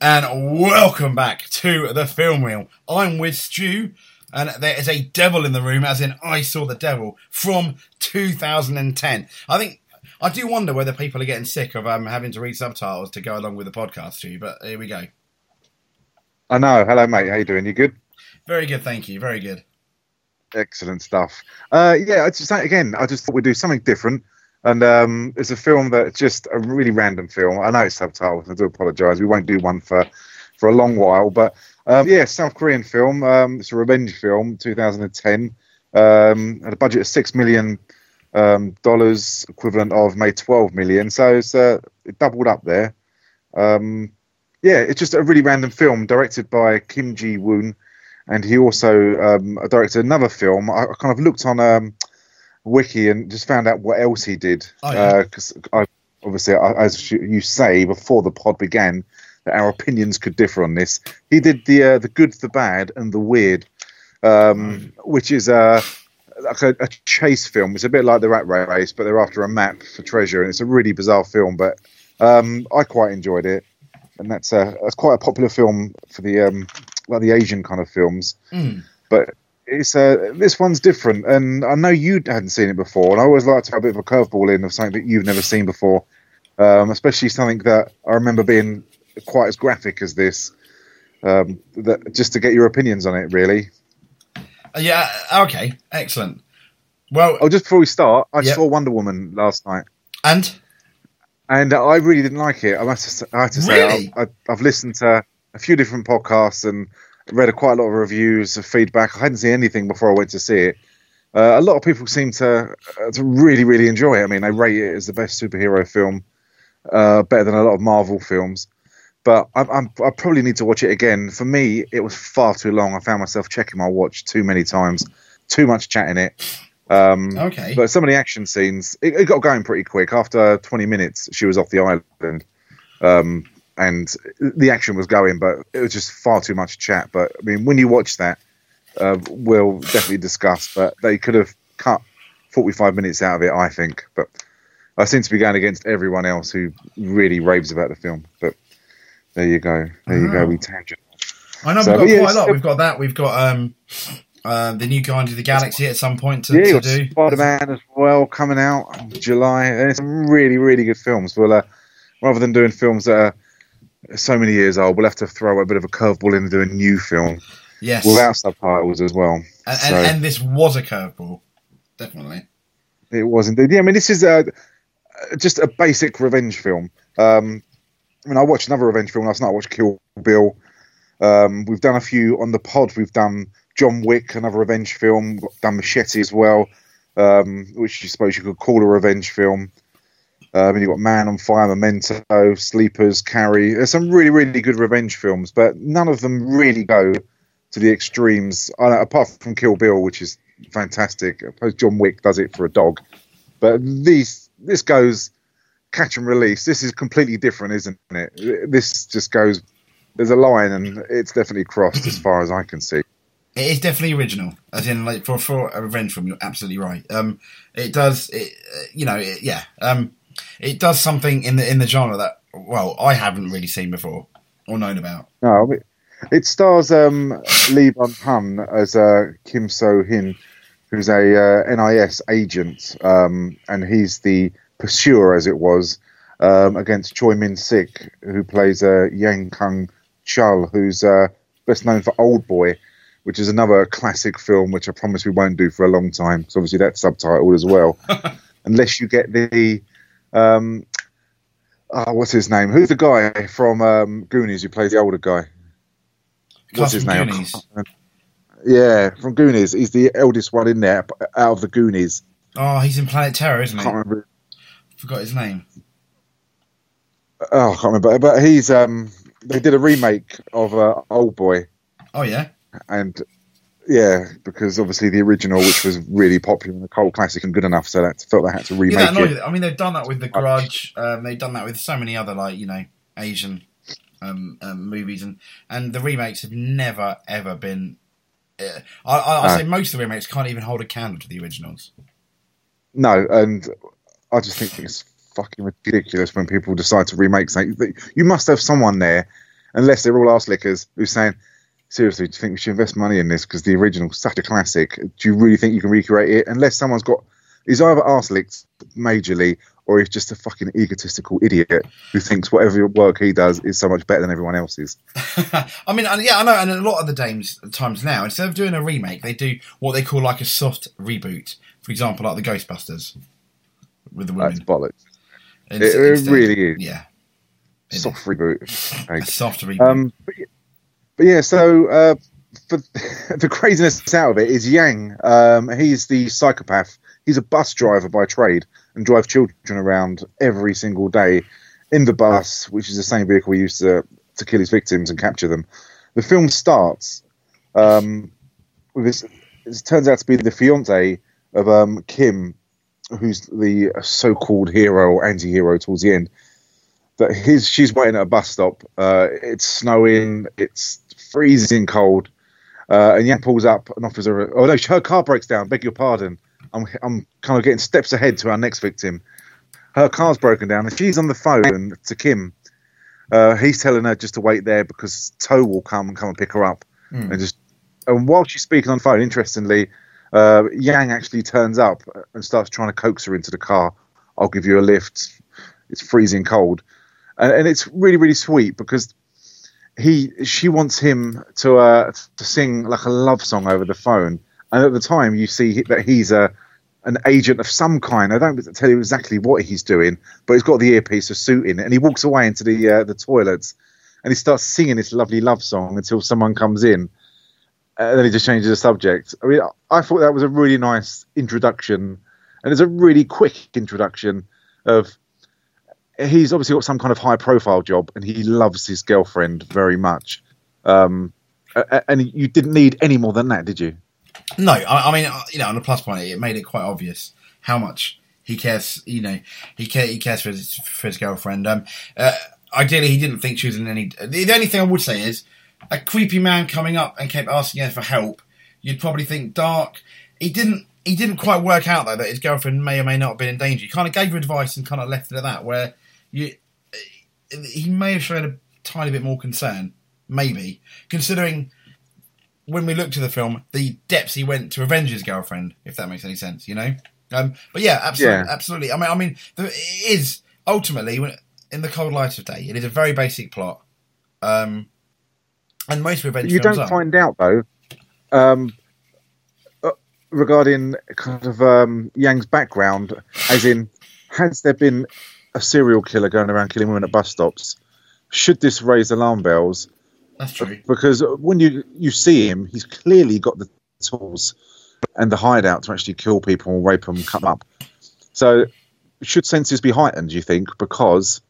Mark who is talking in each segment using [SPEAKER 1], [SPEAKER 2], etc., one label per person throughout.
[SPEAKER 1] and welcome back to the film reel. I'm with Stu, and there is a devil in the room, as in I saw the devil from 2010. I think I do wonder whether people are getting sick of um, having to read subtitles to go along with the podcast, Stu. But here we go.
[SPEAKER 2] I know. Hello, mate. How you doing? You good?
[SPEAKER 1] Very good, thank you. Very good.
[SPEAKER 2] Excellent stuff. Uh, yeah, I just say again, I just thought we'd do something different. And um, it's a film that's just a really random film. I know it's subtitles. I do apologise. We won't do one for for a long while, but um, yeah, South Korean film. Um, it's a revenge film, 2010. Um, had a budget of six million um, dollars, equivalent of made 12 million. So it's uh, it doubled up there. Um, yeah, it's just a really random film directed by Kim Ji Woon, and he also um, directed another film. I, I kind of looked on wiki and just found out what else he did
[SPEAKER 1] Oh, yeah.
[SPEAKER 2] because I obviously, I- as you say before the pod began, that our opinions could differ on this. He did the uh, the good, the bad, and the weird, um, which is uh, like a, a chase film. It's a bit like the Rat Race, but they're after a map for treasure, and it's a really bizarre film. But um, I quite enjoyed it, and that's uh, that's quite a popular film for the um, like the Asian kind of films.
[SPEAKER 1] Mm.
[SPEAKER 2] But it's uh, this one's different, and I know you hadn't seen it before, and I always like to have a bit of a curveball in of something that you've never seen before, um, especially something that I remember being quite as graphic as this. Um, that just to get your opinions on it, really.
[SPEAKER 1] Uh, Yeah. Okay. Excellent. Well,
[SPEAKER 2] Oh, just before we start, I
[SPEAKER 1] Yep.
[SPEAKER 2] saw Wonder Woman last night,
[SPEAKER 1] and
[SPEAKER 2] and I really didn't like it. I must, have to- I have to say,
[SPEAKER 1] Really?
[SPEAKER 2] I, I, I've listened to a few different podcasts and read a, quite a lot of reviews of feedback. I hadn't seen anything before I went to see it. Uh, a lot of people seem to uh, to really, really enjoy it. I mean, they rate it as the best superhero film, uh, better than a lot of Marvel films. But I, I'm, I probably need to watch it again. For me, it was far too long. I found myself checking my watch too many times, too much chat in it. Um,
[SPEAKER 1] okay.
[SPEAKER 2] but some of the action scenes, it, it got going pretty quick. After 20 minutes, she was off the island, um, and the action was going, but it was just far too much chat. But I mean, when you watch that, uh, we'll definitely discuss. But they could have cut 45 minutes out of it, I think. But I seem to be going against everyone else who really raves about the film. But there you go. There you
[SPEAKER 1] Oh.
[SPEAKER 2] go. We tangent.
[SPEAKER 1] I know
[SPEAKER 2] So,
[SPEAKER 1] we've got
[SPEAKER 2] yeah,
[SPEAKER 1] quite a lot. We've got that. We've got um, uh, the new Guardians of the Galaxy at some point to,
[SPEAKER 2] yeah,
[SPEAKER 1] to do.
[SPEAKER 2] Spider Man as well coming out in July. It's some really, really good films. Well, uh, rather than doing films that are so many years old, we'll have to throw a bit of a curveball in and do a new film
[SPEAKER 1] Yes.
[SPEAKER 2] without subtitles as well.
[SPEAKER 1] and, and,
[SPEAKER 2] so-
[SPEAKER 1] and this was a curveball, definitely.
[SPEAKER 2] It was indeed. Yeah, I mean, this is a, just a basic revenge film. Um, I mean, I watched another revenge film last night. I watched Kill Bill. Um, we've done a few on the pod. We've done John Wick, another revenge film. We've done Machete as well, um, which you suppose you could call a revenge film. Um, and you've got Man on Fire, Memento, Sleepers, Carrie. There's some really, really good revenge films, but none of them really go to the extremes, uh, apart from Kill Bill, which is fantastic. I suppose John Wick does it for a dog. But these, this goes catch and release. This is completely different, isn't it? This just goes. There's a line, and it's definitely crossed as far as I can see.
[SPEAKER 1] It is definitely original, as in like for for a revenge film. You're absolutely right. Um, it does, it, uh, you know, it, yeah. Um, it does something in the in the genre that well, I haven't really seen before or known about.
[SPEAKER 2] No, it stars um, Lee Byung-hun as uh, Kim So Hin, who's a uh, NIS agent, um, and he's the pursuer, as it was, um, against Choi Min Sik, who plays uh, Yang Kung Chul, who's uh, best known for Old Boy, which is another classic film, which I promise we won't do for a long time, because obviously that's subtitled as well, unless you get the. Um, oh, what's his name? Who's the guy from um, Goonies who plays the older guy? What's his name?
[SPEAKER 1] Goonies.
[SPEAKER 2] Yeah, from Goonies. He's the eldest one in there out of the Goonies.
[SPEAKER 1] Oh, he's in Planet Terror, isn't
[SPEAKER 2] I
[SPEAKER 1] he?
[SPEAKER 2] can't remember.
[SPEAKER 1] Forgot his name.
[SPEAKER 2] Oh, I can't remember. But he's um, they did a remake of uh, Old Boy,
[SPEAKER 1] Oh yeah,
[SPEAKER 2] and yeah, because obviously the original, which was really popular and a cult classic and good enough, so that felt they had to
[SPEAKER 1] yeah.
[SPEAKER 2] remake
[SPEAKER 1] annoyed
[SPEAKER 2] it.
[SPEAKER 1] I mean, they've done that with The Grudge. Um, they've done that with so many other like you know Asian um, um, movies, and and the remakes have never ever been. Uh, I, I, I
[SPEAKER 2] No.
[SPEAKER 1] say most of the remakes can't even hold a candle to the originals.
[SPEAKER 2] No, and I just think it's fucking ridiculous when people decide to remake something. You must have someone there unless they're all arse lickers who's saying, seriously, do you think we should invest money in this because the original's such a classic? Do you really think you can recreate it? Unless someone's got he's either arse licked majorly or he's just a fucking egotistical idiot who thinks whatever work he does is so much better than everyone else's.
[SPEAKER 1] I mean, yeah, I know, and a lot of the dames, at times now, instead of doing a remake, they do what they call like a soft reboot. For example, like the Ghostbusters with the women.
[SPEAKER 2] That's
[SPEAKER 1] bollocks.
[SPEAKER 2] It, it really is.
[SPEAKER 1] Yeah,
[SPEAKER 2] Soft reboot.
[SPEAKER 1] a
[SPEAKER 2] Like,
[SPEAKER 1] soft reboot.
[SPEAKER 2] Um, but, but yeah, so uh, for the craziness out of it is Yang. Um, he's the psychopath. He's a bus driver by trade and drives children around every single day in the bus, which is the same vehicle he used to to kill his victims and capture them. The film starts um, with this. It turns out to be the fiance of um, Kim, who's the so-called hero or anti-hero towards the end that his she's waiting at a bus stop. Uh, it's snowing. It's freezing cold. Uh, and Yang pulls up and offers her. Oh no, her car breaks down. Beg your pardon. I'm I'm kind of getting steps ahead to our next victim. Her car's broken down, and she's on the phone to Kim. Uh, he's telling her just to wait there because Tow will come and come and pick her up.
[SPEAKER 1] Hmm.
[SPEAKER 2] And just and while she's speaking on the phone, interestingly, uh, Yang actually turns up and starts trying to coax her into the car. I'll give you a lift. It's freezing cold, and, and it's really really sweet because he she wants him to uh, to sing like a love song over the phone. And at the time, you see that he's a an agent of some kind. I don't tell you exactly what he's doing, but he's got the earpiece, a suit in, it, and he walks away into the uh, the toilets, and he starts singing this lovely love song until someone comes in. And then he just changes the subject. I mean, I thought that was a really nice introduction, and it's a really quick introduction of. He's obviously got some kind of high profile job, and he loves his girlfriend very much. Um, and you didn't need any more than that, did you?
[SPEAKER 1] No, I, I mean, uh, you know, on a plus point, it made it quite obvious how much he cares. You know, he care, he cares for his for his girlfriend. Um, uh, ideally, he didn't think she was in any. The, the only thing I would say is a creepy man coming up and kept asking her for help. You'd probably think dark. He didn't. He didn't quite work out though that his girlfriend may or may not have been in danger. He kind of gave her advice and kind of left it at that. Where you, he may have shown a tiny bit more concern, maybe considering when we looked at the film, the depths he went to avenge his girlfriend, if that makes any sense, you know. Um, but yeah, absolutely,
[SPEAKER 2] Yeah.
[SPEAKER 1] absolutely. I mean, I mean, the, it is ultimately when, in the cold light of day. It is a very basic plot, um, and most revenge
[SPEAKER 2] you don't
[SPEAKER 1] are.
[SPEAKER 2] find out though um, uh, regarding kind of um, Yang's background, as in, has there been a serial killer going around killing women at bus stops? Should this raise alarm bells?
[SPEAKER 1] That's true.
[SPEAKER 2] Because when you you see him, he's clearly got the tools and the hideout to actually kill people, and rape them, cut them up. So, should senses be heightened? Do you think because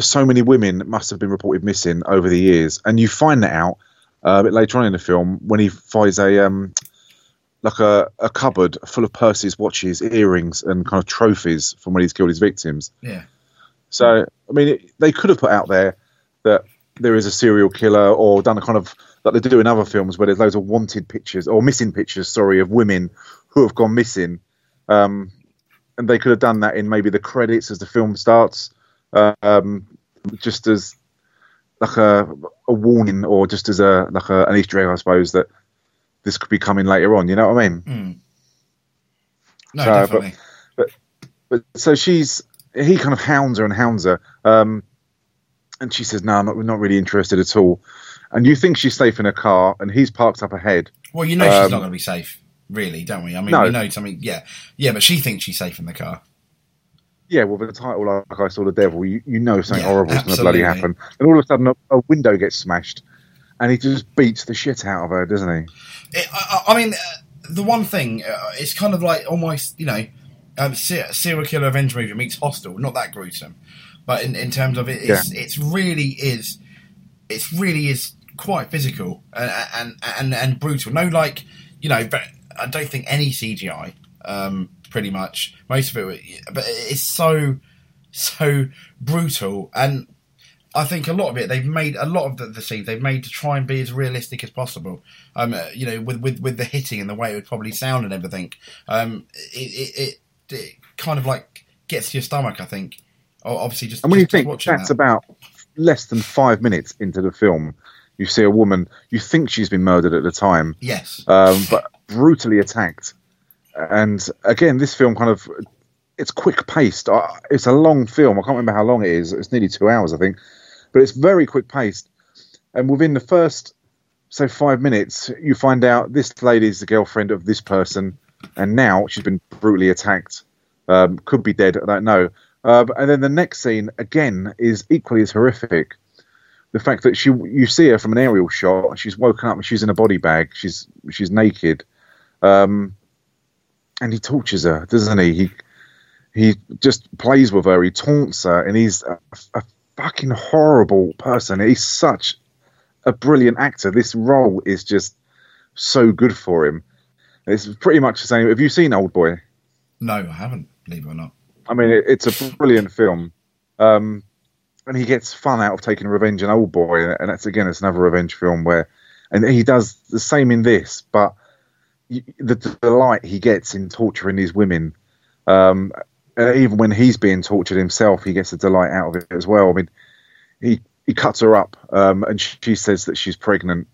[SPEAKER 2] so many women must have been reported missing over the years, and you find that out uh, a bit later on in the film when he finds a um, like a, a cupboard full of purses, watches, earrings, and kind of trophies from when he's killed his victims.
[SPEAKER 1] Yeah,
[SPEAKER 2] So, I mean, it, they could have put out there that there is a serial killer or done a kind of like they do in other films where there's loads of wanted pictures or missing pictures, sorry, of women who have gone missing. Um, and they could have done that in maybe the credits as the film starts, um, just as like a, a warning or just as a like a, an Easter egg, I suppose, that this could be coming later on. You know what I mean?
[SPEAKER 1] Mm. no,
[SPEAKER 2] Uh, but-
[SPEAKER 1] definitely.
[SPEAKER 2] but so she's he kind of hounds her and hounds her um and she says no i'm not, not really interested at all and you think she's safe in her car and he's parked up ahead
[SPEAKER 1] well, you know she's
[SPEAKER 2] um,
[SPEAKER 1] not going to be safe, really, don't we? I mean,
[SPEAKER 2] No.
[SPEAKER 1] we know something. Yeah, yeah, but she thinks she's safe in the car.
[SPEAKER 2] yeah well with the title like i saw the devil you, you know something
[SPEAKER 1] Yeah,
[SPEAKER 2] horrible's going to bloody happen and all of a sudden a, a window gets smashed and he just beats the shit out of her doesn't he
[SPEAKER 1] It, I, I mean, uh, the one thing uh, it's kind of like almost you know, um, serial killer revenge movie meets Hostel. Not that gruesome, but in, in terms of it, it's, it's really is, it's really is quite physical and and and, and brutal. No, like you know, but I don't think any CGI. Um, pretty much most of it, but it's so so brutal and. I think a lot of it they've made a lot of the, the scenes they've made to try and be as realistic as possible. Um, uh, you know, with, with with the hitting and the way it would probably sound and everything. Um, it, it, it, it kind of like gets to your stomach. I think. Obviously, just
[SPEAKER 2] and when you
[SPEAKER 1] just- just
[SPEAKER 2] think that's
[SPEAKER 1] that.
[SPEAKER 2] about less than five minutes into the film, you see a woman. You think she's been murdered at the time,
[SPEAKER 1] Yes.
[SPEAKER 2] um, but brutally attacked. And again, this film kind of it's quick paced. It's a long film. I can't remember how long it is. It's nearly two hours, I think, but it's very quick paced. And within the first, say, five minutes, you find out this lady is the girlfriend of this person, and now she's been brutally attacked. Um, could be dead. I don't know. Uh, and then the next scene again is equally as horrific. The fact that she, you see her from an aerial shot, she's woken up and she's in a body bag. She's she's naked, um, and he tortures her, doesn't he? He he just plays with her. He taunts her, and he's a, a fucking horrible person. He's such a brilliant actor. This role is just so good for him. It's pretty much the same. Have you seen Old Boy?
[SPEAKER 1] No, I haven't. Believe it or not.
[SPEAKER 2] I mean, it, it's a brilliant film. Um, and he gets fun out of taking revenge on Old Boy, and that's again, it's another revenge film where, and he does the same in this, but the, delight he gets in torturing these women, um, uh, even when he's being tortured himself, he gets a delight out of it as well. I mean, he he cuts her up, um, and she, says that she's pregnant,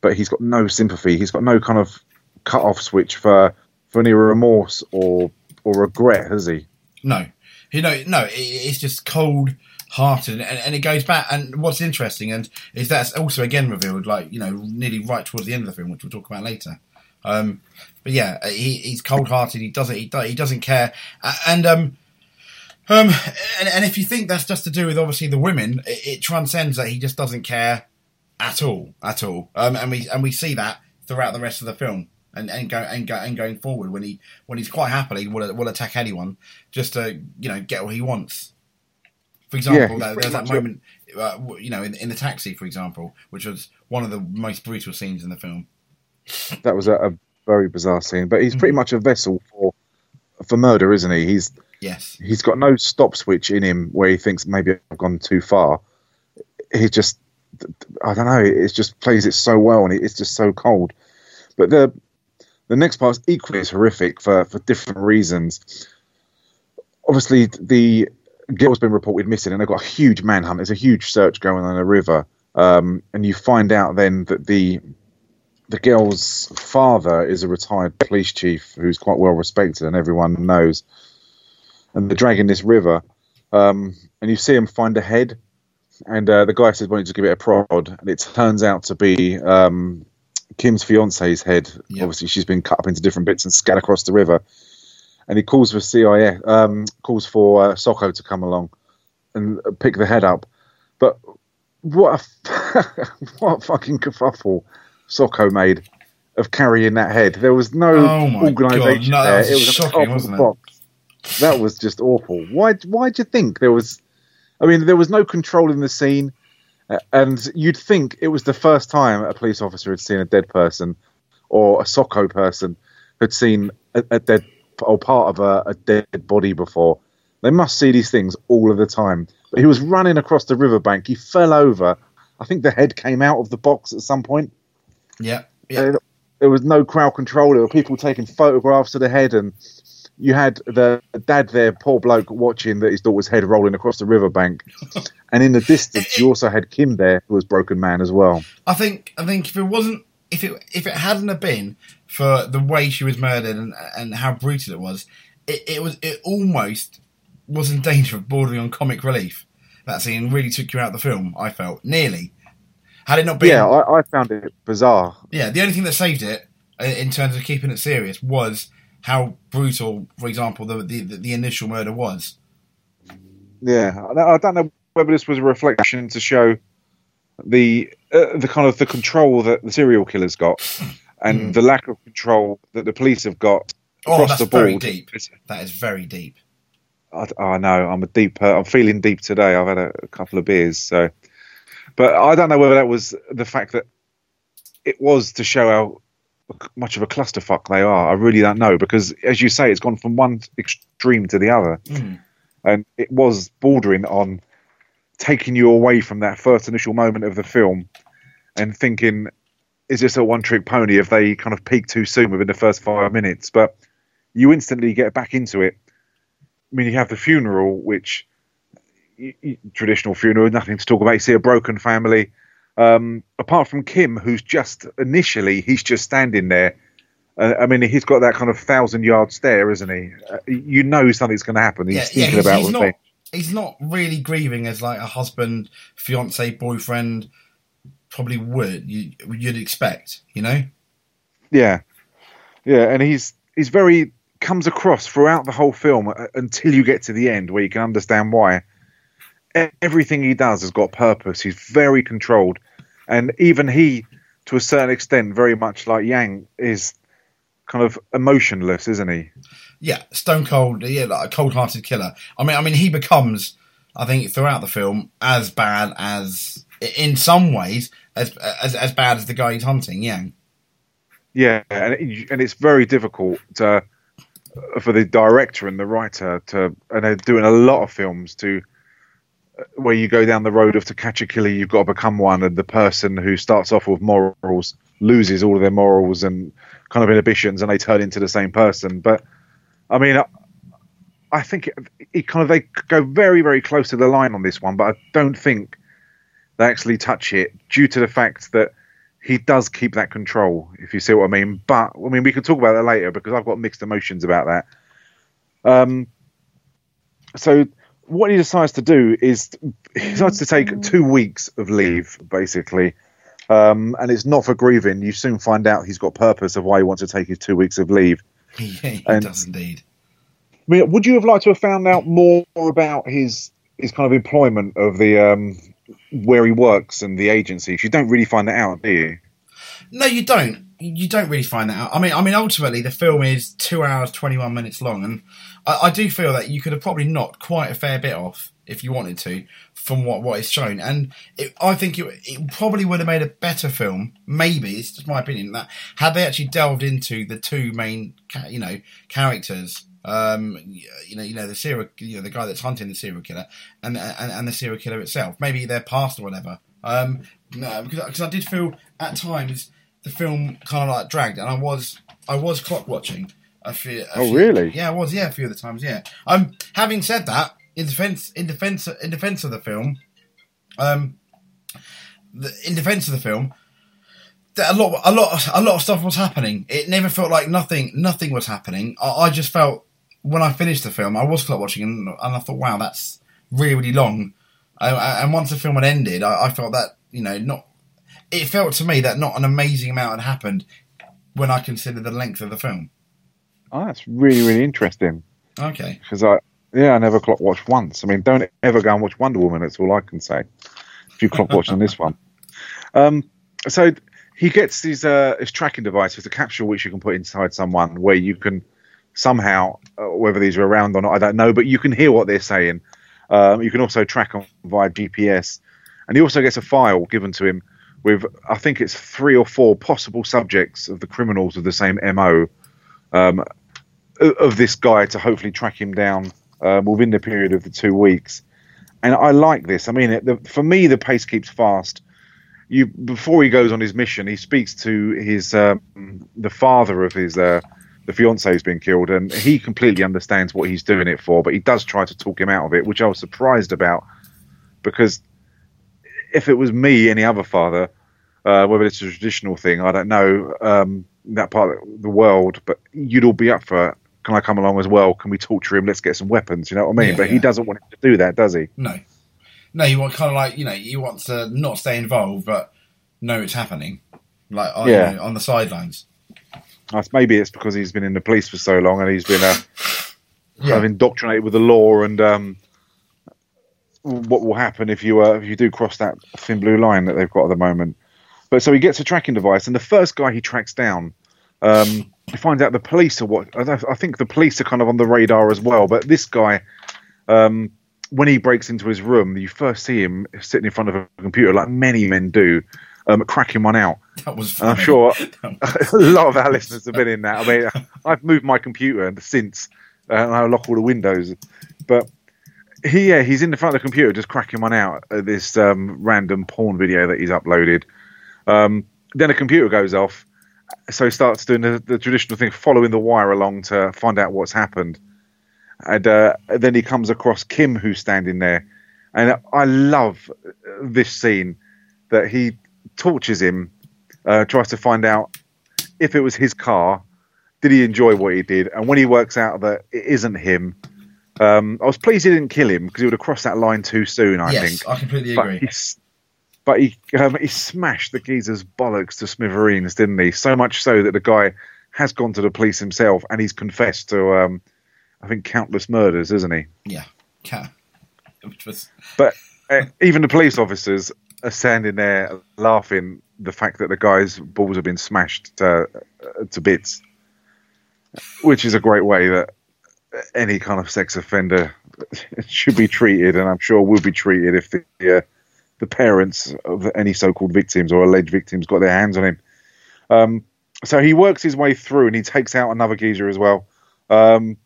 [SPEAKER 2] but he's got no sympathy. He's got no kind of cut off switch for for any remorse or or regret, has he?
[SPEAKER 1] No, you know, no. It, it's just cold hearted, and, and it goes back. And what's interesting, and is that's also again revealed, like you know, nearly right towards the end of the film, which we'll talk about later. Um, but yeah, he, he's cold hearted. He doesn't. He, do, he doesn't care. And um, um, and, and if you think that's just to do with obviously the women, it, it transcends that he just doesn't care at all, at all. Um, and we and we see that throughout the rest of the film. And, and go and go and going forward when he when he's quite happily will will attack anyone just to you know get what he wants. For example, there- there's that moment, uh, you know, in, in the taxi, for example, which was one of the most brutal scenes in the film.
[SPEAKER 2] that was a, a very bizarre scene. But he's pretty much a vessel for for murder, isn't he? He's
[SPEAKER 1] Yes,
[SPEAKER 2] he's got no stop switch in him where he thinks maybe I've gone too far. He just I don't know. It just plays it so well, and it's just so cold. But the the next part is equally as horrific for for different reasons. Obviously, the girl's been reported missing, and they've got a huge manhunt. There's a huge search going on in the river, um, and you find out then that the the girl's father is a retired police chief who's quite well respected and everyone knows. And they're dragging this river, um, and you see him find a head, and uh, the guy says, "Why don't you just give it a prod?" And it turns out to be um, Kim's fiance's head.
[SPEAKER 1] Yep.
[SPEAKER 2] Obviously, she's been cut up into different bits and scattered across the river. And he calls for CIS, um, calls for uh, SOCO to come along and pick the head up. But what a what a fucking kerfuffle SOCO made of carrying that head. There was no
[SPEAKER 1] Oh
[SPEAKER 2] organisation
[SPEAKER 1] no,
[SPEAKER 2] there.
[SPEAKER 1] was
[SPEAKER 2] it was
[SPEAKER 1] shocking,
[SPEAKER 2] top of
[SPEAKER 1] wasn't
[SPEAKER 2] the
[SPEAKER 1] it?
[SPEAKER 2] box. That was just awful. Why? Why do you think there was? I mean, there was no control in the scene, uh, and you'd think it was the first time a police officer had seen a dead person, or a SOCO person had seen a, a dead or part of a, a dead body before. They must see these things all of the time. But he was running across the riverbank. He fell over. I think the head came out of the box at some point.
[SPEAKER 1] Yeah, yeah.
[SPEAKER 2] There was no crowd control. There were people taking photographs of the head, and you had the dad there, poor bloke, watching that his daughter's head rolling across the riverbank. and in the distance, you also had Kim there, who was broken man as well.
[SPEAKER 1] I think I think if it wasn't if it if it hadn't have been for the way she was murdered and and how brutal it was, it, it was it almost was in danger of bordering on comic relief. That scene really took you out of the film. I felt nearly. Had it not been,
[SPEAKER 2] Yeah, I, I found it bizarre.
[SPEAKER 1] yeah, the only thing that saved it uh, in terms of keeping it serious was how brutal, for example, the the, the initial murder was.
[SPEAKER 2] Yeah, I don't know whether this was a reflection to show the uh, the kind of the control that the serial killer's got, and
[SPEAKER 1] Hmm.
[SPEAKER 2] the lack of control that the police have got
[SPEAKER 1] Oh,
[SPEAKER 2] across
[SPEAKER 1] that's
[SPEAKER 2] the board.
[SPEAKER 1] very deep. That is very deep.
[SPEAKER 2] I, I know I'm a deep. Uh, I'm feeling deep today. I've had a, a couple of beers, so. But I don't know whether that was the fact that it was to show how much of a clusterfuck they are. I really don't know because, as you say, it's gone from one extreme to the other,
[SPEAKER 1] Mm.
[SPEAKER 2] and it was bordering on taking you away from that first initial moment of the film and thinking, is this a one-trick pony? If they kind of peak too soon within the first five minutes, but you instantly get back into it. I mean, you have the funeral, which traditional funeral, nothing to talk about. You see a broken family. Um, apart from Kim, who's just initially he's just standing there. Uh, I mean, he's got that kind of thousand yard stare, isn't he? Uh, you know something's going to happen. He's
[SPEAKER 1] yeah,
[SPEAKER 2] thinking
[SPEAKER 1] yeah, he's,
[SPEAKER 2] about
[SPEAKER 1] he's not. He's not really grieving as like a husband, fiance, boyfriend probably would. You, you'd expect, you know.
[SPEAKER 2] Yeah, yeah, and he's he's very comes across throughout the whole film uh, until you get to the end where you can understand why. Everything he does has got purpose. He's very controlled, and even he, to a certain extent, very much like Yang, is kind of emotionless, isn't he?
[SPEAKER 1] Yeah, stone cold. Yeah, like a cold-hearted killer. I mean, I mean, he becomes, I think, throughout the film, as bad as, in some ways, as as, as bad as the guy he's hunting. Yeah,
[SPEAKER 2] Yeah, and it, and it's very difficult to, for the director and the writer to, and they're doing a lot of films to, where you go down the road of to catch a killer, you've got to become one, and the person who starts off with morals loses all of their morals and kind of inhibitions, and they turn into the same person. But I mean, I, I think it, it kind of they go very very close to the line on this one, but I don't think they actually touch it due to the fact that he does keep that control, if you see what I mean. But I mean, we can talk about that later because I've got mixed emotions about that. Um, so what he decides to do is he decides to take two weeks of leave, basically. Um, and it's not for grieving. You soon find out he's got purpose of why he wants to take his two weeks of leave.
[SPEAKER 1] he, he
[SPEAKER 2] And-
[SPEAKER 1] does indeed.
[SPEAKER 2] I mean, would you have liked to have found out more about his his kind of employment of the um, where he works and the agency? 'Cause you don't really find that out, do you?
[SPEAKER 1] No, you don't. You don't really find that out. I mean, I mean, ultimately, the film is two hours twenty-one minutes long, and I, I do feel that you could have probably knocked quite a fair bit off if you wanted to from what what is shown. And it, I think it, it probably would have made a better film. Maybe it's just my opinion that had they actually delved into the two main, you know, characters. Um, you know, you know the serial, you know, the guy that's hunting the serial killer, and and, and the serial killer itself. Maybe their past or whatever. Um, no, because, because I did feel at times the film kind of like dragged, and I was I was clock watching. A few, a
[SPEAKER 2] Oh,
[SPEAKER 1] few-
[SPEAKER 2] really?
[SPEAKER 1] Yeah, I was. Yeah, a few of the times. Yeah. Um, having said that, in defense, in defense, in defense of the film, um, the, in defense of the film, a lot, a lot, a lot of stuff was happening. It never felt like nothing, nothing was happening. I, I just felt when I finished the film, I was clock watching, and, and I thought, wow, that's really, really long. I, I, and once the film had ended, I, I felt that you know, not. It felt to me that not an amazing amount had happened when I considered the length of the film.
[SPEAKER 2] Oh, that's really really interesting
[SPEAKER 1] Okay.
[SPEAKER 2] because I yeah I never clock watched once. I mean, don't ever go and watch Wonder Woman. That's all I can say. If you clock watch on this one, um, so he gets his uh, his tracking device with a capsule which you can put inside someone where you can somehow uh, whether these are around or not I don't know, but you can hear what they're saying. Um, you can also track them via GPS, and he also gets a file given to him with I think it's three or four possible subjects of the criminals of the same MO. Um, of this guy to hopefully track him down um, within the period of the two weeks. And I like this. I mean, it, the, for me, the pace keeps fast. You before he goes on his mission, he speaks to his um, the father of his uh, the fiance who's been killed, and he completely understands what he's doing it for. But he does try to talk him out of it, which I was surprised about because if it was me, any other father, uh, whether it's a traditional thing, I don't know um, that part of the world, but you'd all be up for. Can I come along as well? Can we torture him? Let's get some weapons. You know what I mean?
[SPEAKER 1] Yeah,
[SPEAKER 2] but he doesn't want him to do that, does he?
[SPEAKER 1] No. No, you want kind of like, you know, you want to not stay involved, but know it's happening. Like, on,
[SPEAKER 2] Yeah.
[SPEAKER 1] you know, on the sidelines.
[SPEAKER 2] Maybe it's because he's been in the police for so long and he's been uh,
[SPEAKER 1] Yeah.
[SPEAKER 2] kind of indoctrinated with the law and um, what will happen if you uh, if you do cross that thin blue line that they've got at the moment. But so he gets a tracking device, and the first guy he tracks down, um, he finds out the police are what I think the police are kind of on the radar as well. But this guy, um, when he breaks into his room, you first see him sitting in front of a computer, like many men do, um, cracking one out.
[SPEAKER 1] That was
[SPEAKER 2] And I'm sure a lot of our listeners have been in that. I mean, I've moved my computer since, uh, and I lock all the windows. But he, yeah, he's in the front of the computer just cracking one out at this um, random porn video that he's uploaded. Um, then a computer goes off, so he starts doing the, the traditional thing, following the wire along to find out what's happened. And uh, then he comes across Kim, who's standing there, And I love this scene that he tortures him, uh, tries to find out if it was his car, did he enjoy what he did, and when he works out that it isn't him. Um, I was pleased he didn't kill him because he would have crossed that line too soon. I
[SPEAKER 1] yes,
[SPEAKER 2] think.
[SPEAKER 1] I completely
[SPEAKER 2] But
[SPEAKER 1] agree.
[SPEAKER 2] he, but he um, he smashed the geezer's bollocks to smithereens, didn't he? So much so that the guy has gone to the police himself and he's confessed to, um, I think, countless murders, isn't he?
[SPEAKER 1] Yeah, Ca- which was
[SPEAKER 2] But uh, even the police officers are standing there laughing the fact that the guy's balls have been smashed to, uh, to bits, which is a great way that any kind of sex offender should be treated, and I'm sure will be treated if the uh, the parents of any so-called victims or alleged victims got their hands on him. Um, so he works his way through, and he takes out another geezer as well. Um,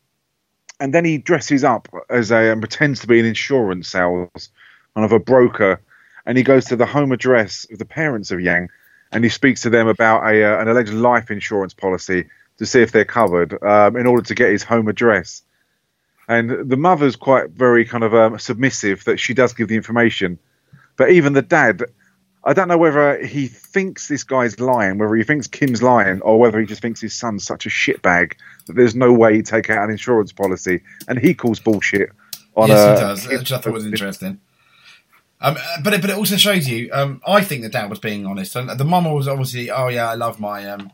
[SPEAKER 2] and then he dresses up as a and pretends to be an insurance sales kind of a broker, and he goes to the home address of the parents of Yang, and he speaks to them about a uh, an alleged life insurance policy to see if they're covered um, in order to get his home address. And the mother's quite very kind of um, submissive that she does give the information, but even the dad. I don't know whether he thinks this guy's lying, whether he thinks Kim's lying, or whether he just thinks his son's such a shitbag that there's no way he'd take out an insurance policy, and he calls bullshit on
[SPEAKER 1] yes,
[SPEAKER 2] a.
[SPEAKER 1] he does, which I thought was interesting. Um, but it, but it also shows you. Um, I think the dad was being honest, and the mum was obviously, oh yeah, I love my, um,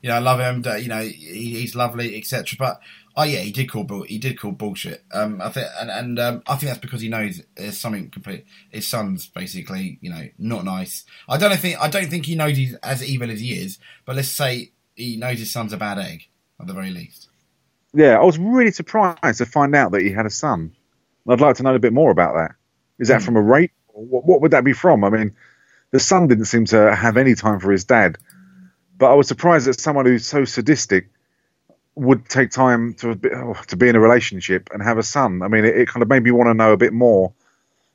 [SPEAKER 1] you know, I love him. You know, he, he's lovely, etc. But oh yeah, he did call bull, he did call bullshit. Um, I think, and, and um, I think that's because he knows there's something complete. His son's basically, you know, not nice. I don't think I don't think he knows he's as evil as he is. But let's say he knows his son's a bad egg at the very least.
[SPEAKER 2] Yeah, I was really surprised to find out that he had a son. I'd like to know a bit more about that. Is that
[SPEAKER 1] Hmm.
[SPEAKER 2] from a rape? What, what would that be from? I mean, the son didn't seem to have any time for his dad, but I was surprised that someone who's so sadistic would take time to be, oh, to be in a relationship and have a son. I mean, it, it kind of made me want to know a bit more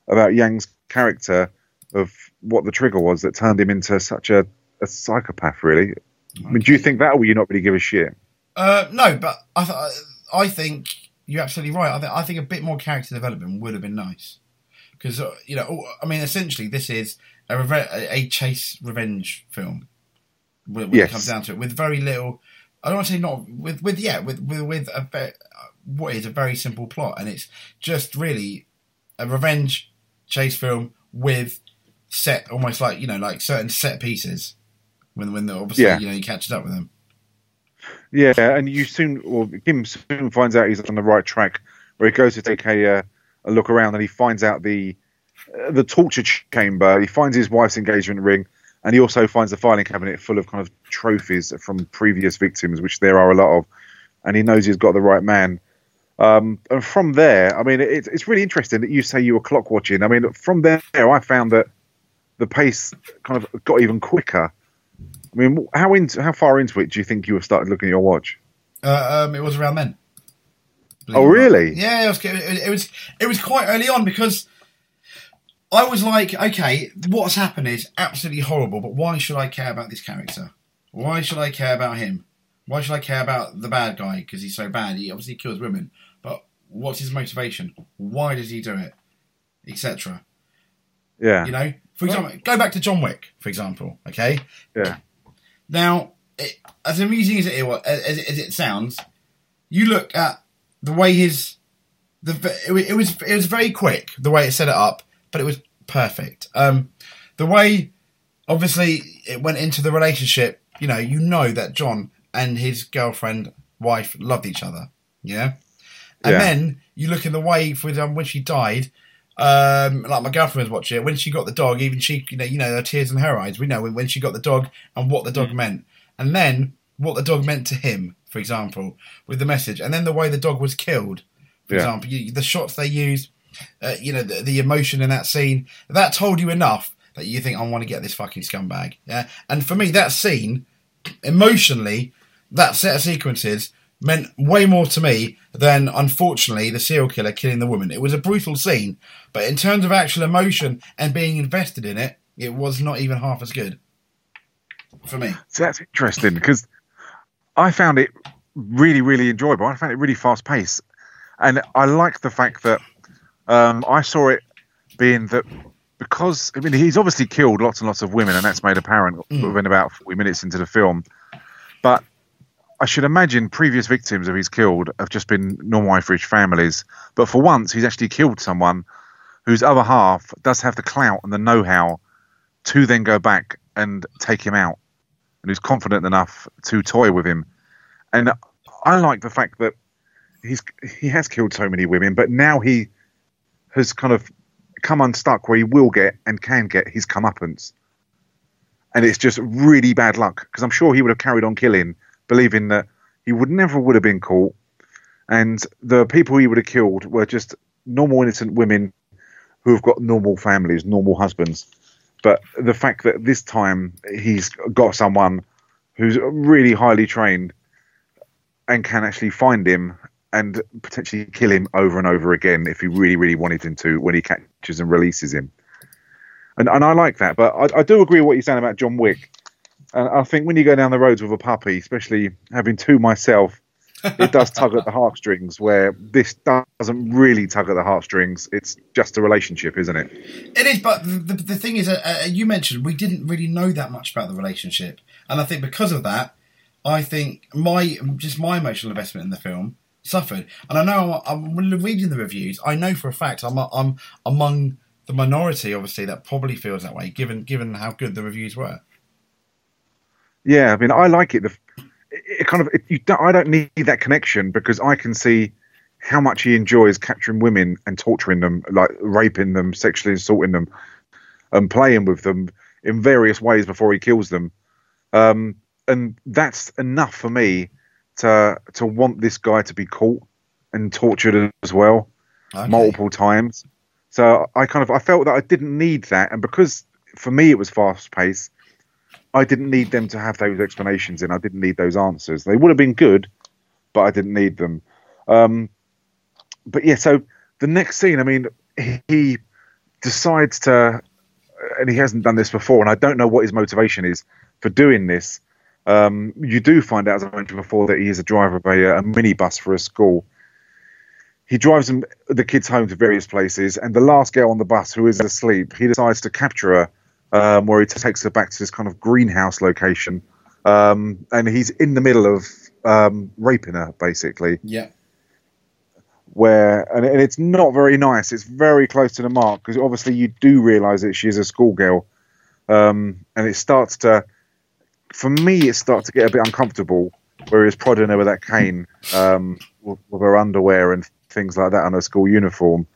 [SPEAKER 2] about Yang's character of what the trigger was that turned him into such a, a psychopath. Really, I mean, do you think that, or will you not really give a shit?
[SPEAKER 1] Uh, no, but I th- I think you're absolutely right. I, th- I think a bit more character development would have been nice because uh, you know, I mean, essentially, this is a reve- a a chase revenge film when, when
[SPEAKER 2] Yes.
[SPEAKER 1] it comes down to it, with very little. I don't want to say not with with yeah with with, with a ve- what is a very simple plot, and it's just really a revenge chase film with set almost like you know like certain set pieces when when obviously
[SPEAKER 2] Yeah.
[SPEAKER 1] you know you catch it up with them.
[SPEAKER 2] Yeah, and you soon, or Kim soon finds out he's on the right track, where he goes to take a uh, a look around, and he finds out the uh, the torture chamber. He finds his wife's engagement ring, and he also finds the filing cabinet full of kind of trophies from previous victims, which there are a lot of. And he knows he's got the right man. Um, and from there, I mean, it, it's really interesting that you say you were clock watching. I mean, from there, I found that the pace kind of got even quicker. I mean, how into how far into it do you think you have started looking at your watch?
[SPEAKER 1] Uh, um, it was around then.
[SPEAKER 2] Oh,
[SPEAKER 1] it or not.
[SPEAKER 2] really?
[SPEAKER 1] Yeah, it was, it, it was. It was quite early on because I was like, okay, what's happened is absolutely horrible, but why should I care about this character? Why should I care about him? Why should I care about the bad guy because he's so bad? He obviously kills women, but what's his motivation? Why does he do it? Etc.
[SPEAKER 2] Yeah,
[SPEAKER 1] You know, for example, go back to John Wick, for example. Okay,
[SPEAKER 2] yeah,
[SPEAKER 1] now, it, as amusing as it, as, as it sounds, you look at the way his the it, it was it was very quick the way it set it up, but it was perfect. Um, the way obviously it went into the relationship, you know, you know that John and his girlfriend wife loved each other, yeah. And
[SPEAKER 2] Yeah.
[SPEAKER 1] then you look in the way for example when she died. Um, like my girlfriend was watching it when she got the dog. Even she, you know, you know, there are tears in her eyes. We know when, she got the dog and what the dog meant, and then what the dog meant to him, for example, with the message, and then the way the dog was killed, for
[SPEAKER 2] Yeah.
[SPEAKER 1] example, you, the shots they used, uh, you know, the, the emotion in that scene, that told you enough that you think I want to get this fucking scumbag. Yeah, and for me, that scene, emotionally, that set of sequences meant way more to me than, unfortunately, the serial killer killing the woman. It was a brutal scene, but in terms of actual emotion and being invested in it, it was not even half as good for me.
[SPEAKER 2] So that's interesting because I found it really, really enjoyable. I found it really fast paced, and I like the fact that um, I saw it being that because I mean he's obviously killed lots and lots of women, and that's made apparent
[SPEAKER 1] Mm.
[SPEAKER 2] within about 40 minutes into the film. But I should imagine previous victims of his killed have just been normal Irish families. But for once, he's actually killed someone whose other half does have the clout and the know-how to then go back and take him out, and who's confident enough to toy with him. And I like the fact that he's he has killed so many women, but now he has kind of come unstuck where he will get and can get his comeuppance. And it's just really bad luck because I'm sure he would have carried on killing, believing that he would never would have been caught. And the people he would have killed were just normal, innocent women who have got normal families, normal husbands. But the fact that this time he's got someone who's really highly trained and can actually find him and potentially kill him over and over again if he really, really wanted him to when he catches and releases him. And and I like that, but I, I do agree with what you're saying about John Wick. And I think when you go down the roads with a puppy, especially having two myself, it does tug at the heartstrings. Where this doesn't really tug at the heartstrings. It's just a relationship, isn't it?
[SPEAKER 1] It is, but the, the, thing is, uh, uh, you mentioned we didn't really know that much about the relationship, and I think because of that, I think my just my emotional investment in the film suffered. And I know I'm, I'm reading the reviews. I know for a fact I'm I'm among the minority, obviously, that probably feels that way, given given how good the reviews were.
[SPEAKER 2] Yeah, I mean, I like it. The, it, kind of, it, you don't, I don't need that connection because I can see how much he enjoys capturing women and torturing them, like raping them, sexually assaulting them, and playing with them in various ways before he kills them. Um, and that's enough for me to to want this guy to be caught and tortured as well
[SPEAKER 1] Okay.
[SPEAKER 2] multiple times. So I kind of I felt that I didn't need that, and because for me it was fast paced, I didn't need them to have those explanations, and I didn't need those answers. They would have been good, but I didn't need them. Um, but yeah, so the next scene, I mean, he, he decides to, and he hasn't done this before, and I don't know what his motivation is for doing this. Um, you do find out, as I mentioned before, that he is a driver of a, a minibus for a school he drives them, the kids home to various places, and the last girl on the bus, who is asleep, he decides to capture her, um, where he takes her back to this kind of greenhouse location, um, and he's in the middle of um, raping her, basically.
[SPEAKER 1] Yeah.
[SPEAKER 2] Where and, and it's not very nice. It's very close to the mark because obviously you do realise that she is a schoolgirl, um, and it starts to, for me, it starts to get a bit uncomfortable. Where he's prodding her with that cane, um, with, with her underwear and things like that on her school uniform.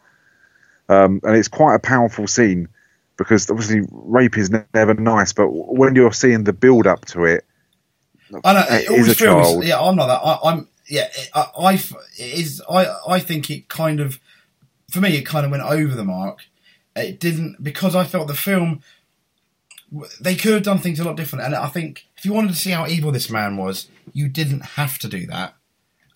[SPEAKER 2] Um, and it's quite a powerful scene because obviously rape is never nice, but when you're seeing the build up to it,
[SPEAKER 1] I know. It
[SPEAKER 2] is
[SPEAKER 1] always feels.
[SPEAKER 2] child.
[SPEAKER 1] Yeah, I'm not that. I, I'm. Yeah, I, I it is. I. I think it kind of, for me, it kind of went over the mark. It didn't because I felt the film. They could have done things a lot different, and I think if you wanted to see how evil this man was, you didn't have to do that,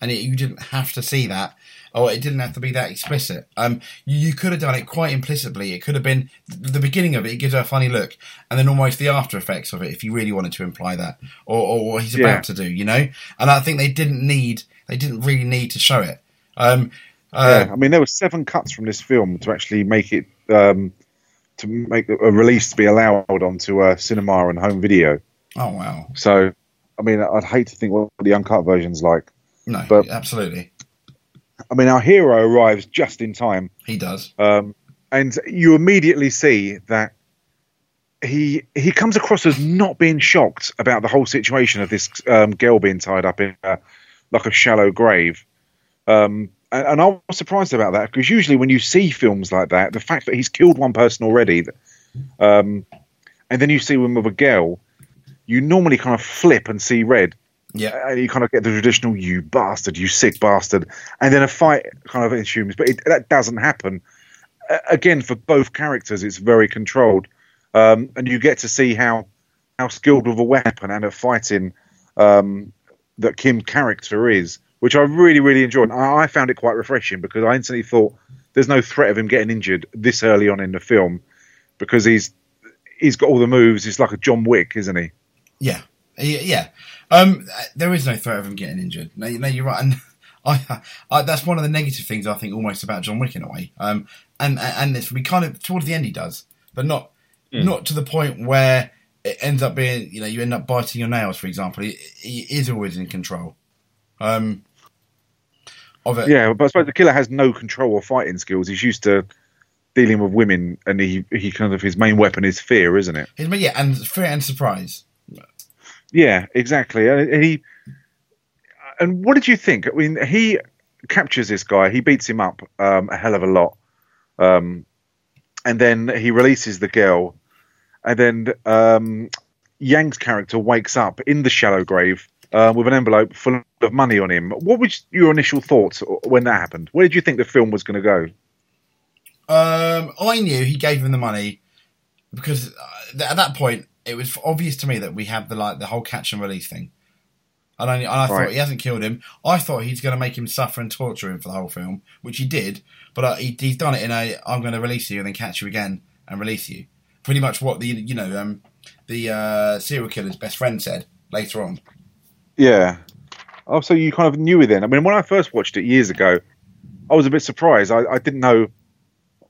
[SPEAKER 1] and it, you didn't have to see that, or it didn't have to be that explicit. Um, you, you could have done it quite implicitly. It could have been the beginning of it. It gives her a funny look, and then almost the after effects of it, if you really wanted to imply that, or, or what he's
[SPEAKER 2] Yeah.
[SPEAKER 1] about to do, you know. And I think they didn't need, they didn't really need to show it. Um, uh,
[SPEAKER 2] yeah, I mean, there were seven cuts from this film to actually make it um, to make a release to be allowed onto uh, cinema and home video.
[SPEAKER 1] Oh wow,
[SPEAKER 2] So, I mean, I'd hate to think what the uncut version's like.
[SPEAKER 1] no,
[SPEAKER 2] But-
[SPEAKER 1] absolutely,
[SPEAKER 2] I mean, our hero arrives just in time,
[SPEAKER 1] he does.
[SPEAKER 2] um, and you immediately see that he he comes across as not being shocked about the whole situation of this um, girl being tied up in a, like a shallow grave. Um, and, I was surprised about that because usually when you see films like that, the fact that he's killed one person already, um, and then you see him with a girl, you normally kind of flip and see red
[SPEAKER 1] Yeah,
[SPEAKER 2] and you kind of get the traditional "you bastard, you sick bastard," and then a fight kind of ensues. But it, that doesn't happen. Again, for both characters, it's very controlled, um, and you get to see how how skilled with a weapon and a fighting um, that Kim character is, which I really really enjoyed. I, I found it quite refreshing because I instantly thought there's no threat of him getting injured this early on in the film because he's he's got all the moves. He's like a John Wick, isn't he?
[SPEAKER 1] yeah, yeah. Um, there is no threat of him getting injured. No, no you're right. And I, I, that's one of the negative things I think almost about John Wick in a way. Um, and and this we kind of towards the end he does, but not not to the point where it ends up being you know you end up biting your nails, for example. He, he is always in control. Um, of it.
[SPEAKER 2] Yeah, but I suppose the killer has no control or fighting skills. He's used to dealing with women, and he he kind of his main weapon is fear, isn't it?
[SPEAKER 1] His- yeah, and fear and surprise.
[SPEAKER 2] Yeah, exactly. And he and what did you think? I mean, he captures this guy. He beats him up um, a hell of a lot, um, and then he releases the girl, and then um, Yang's character wakes up in the shallow grave uh, with an envelope full of money on him. What was your initial thoughts when that happened? Where did you think the film was going to go?
[SPEAKER 1] Um, I knew he gave him the money because uh, at that point it was obvious to me that we had the like the whole catch and release thing. And I, and I thought
[SPEAKER 2] Right.
[SPEAKER 1] he hasn't killed him. I thought he's going to make him suffer and torture him for the whole film, which he did. But uh, he, he's done it in a I'm going to release you and then catch you again and release you. Pretty much what the you know um, the uh, serial killer's best friend said later on.
[SPEAKER 2] Yeah. Oh, so you kind of knew it then. I mean, when I first watched it years ago, I was a bit surprised. I, I didn't know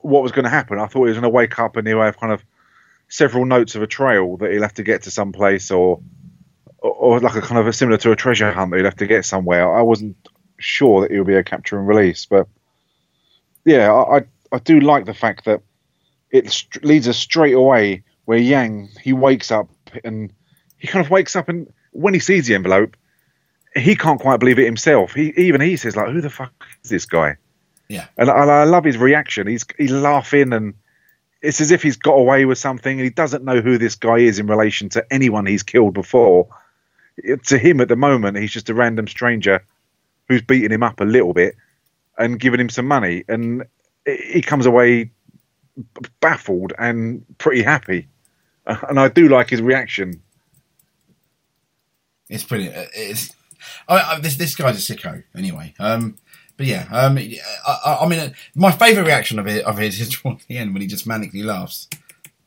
[SPEAKER 2] what was going to happen. I thought he was going to wake up and he'll have kind of several notes of a trail that he'll have to get to some place or, or, or like a kind of a similar to a treasure hunt that he'll have to get somewhere. I wasn't sure that it would be a capture and release, but yeah, I, I, I do like the fact that it st- leads us straight away where Yang, he wakes up and he kind of wakes up and when he sees the envelope, he can't quite believe it himself. He even he says like, "Who the fuck is this guy?"
[SPEAKER 1] Yeah.
[SPEAKER 2] and, and I love his reaction. He's he's laughing and it's as if he's got away with something. and He doesn't know who this guy is in relation to anyone he's killed before. To him, at the moment, he's just a random stranger who's beating him up a little bit and giving him some money, and he comes away baffled and pretty happy. And I do like his reaction.
[SPEAKER 1] It's brilliant. Uh, It's I, I, this this guy's a sicko anyway. Um, but yeah, um, I, I, I mean, uh, my favourite reaction of it of his is towards the end when he just manically laughs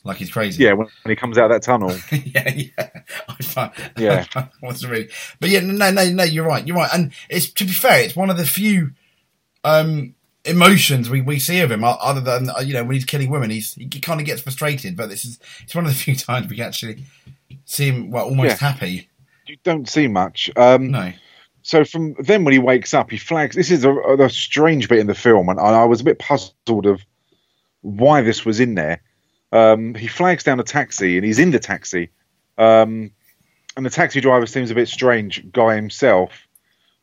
[SPEAKER 1] like he's crazy.
[SPEAKER 2] Yeah, when, he comes out of that tunnel.
[SPEAKER 1] yeah, yeah. I find,
[SPEAKER 2] Yeah.
[SPEAKER 1] What's really, but yeah, no, no, no. You're right. You're right. And it's to be fair, it's one of the few um, emotions we, we see of him. Other than uh, you know when he's killing women, he's he kind of gets frustrated. But this is it's one of the few times we actually see him well almost
[SPEAKER 2] Yeah.
[SPEAKER 1] happy.
[SPEAKER 2] You don't see much. Um,
[SPEAKER 1] No,
[SPEAKER 2] So from then, when he wakes up, he flags. This is a, a strange bit in the film, and I was a bit puzzled of why this was in there. Um, he flags down a taxi, and he's in the taxi, um, and the taxi driver seems a bit strange guy himself,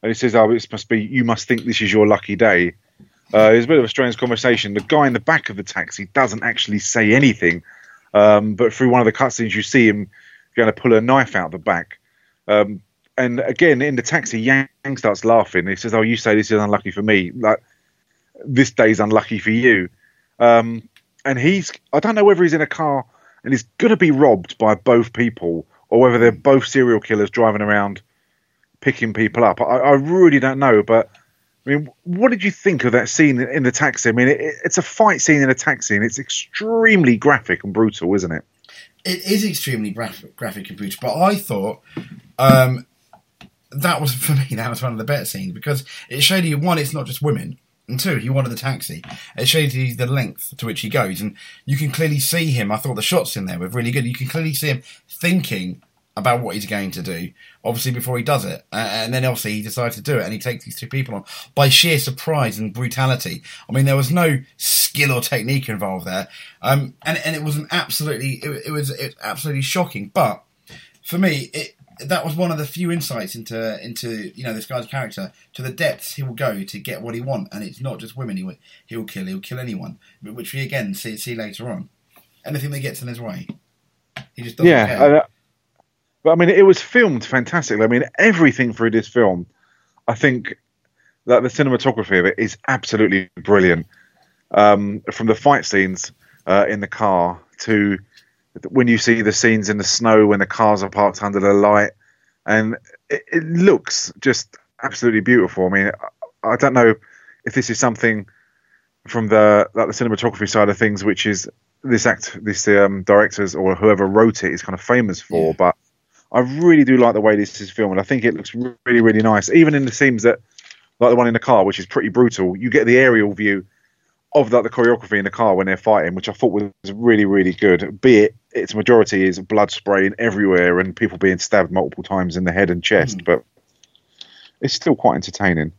[SPEAKER 2] and he says, "Oh, this must be. You must think this is your lucky day." Uh, it's a bit of a strange conversation. The guy in the back of the taxi doesn't actually say anything, um, but through one of the cutscenes, you see him going to pull a knife out the back. Um, and again, in the taxi, Yang starts laughing. He says, "Oh, you say this is unlucky for me. Like this day's unlucky for you." Um, and he's—I don't know whether he's in a car and he's going to be robbed by both people, or whether they're both serial killers driving around picking people up. I, I really don't know. But I mean, what did you think of that scene in the taxi? I mean, it, it's a fight scene in a taxi, and it's extremely graphic and brutal, isn't it?
[SPEAKER 1] it is extremely graphic, graphic and brutal. But I thought um, that was for me that was one of the better scenes because it showed you one, it's not just women, and two, he wanted the taxi. It showed you the length to which he goes, and you can clearly see him. I thought the shots in there were really good. You can clearly see him thinking about what he's going to do, obviously before he does it, and then obviously he decides to do it, and he takes these two people on by sheer surprise and brutality. I mean, there was no skill or technique involved there, um, and and it was an absolutely it, it was it was absolutely shocking. But for me, it that was one of the few insights into into you know this guy's character to the depths he will go to get what he wants, and it's not just women he will he'll kill, he'll kill anyone, which we again see see later on. Anything that gets in his way, he just doesn't
[SPEAKER 2] yeah,
[SPEAKER 1] care.
[SPEAKER 2] uh, but I mean, it was filmed fantastically. I mean, everything through this film, I think that the cinematography of it is absolutely brilliant. Um, from the fight scenes uh, in the car to when you see the scenes in the snow when the cars are parked under the light, and it, it looks just absolutely beautiful. I mean, I, I don't know if this is something from the like the cinematography side of things, which is this act, this um, directors or whoever wrote it is kind of famous for, but I really do like the way this is filmed. I think it looks really, really nice. Even in the scenes that, like the one in the car, which is pretty brutal, you get the aerial view of like the choreography in the car when they're fighting, which I thought was really really good. Be it its majority is blood spraying everywhere and people being stabbed multiple times in the head and chest,
[SPEAKER 1] Mm.
[SPEAKER 2] but it's still quite entertaining.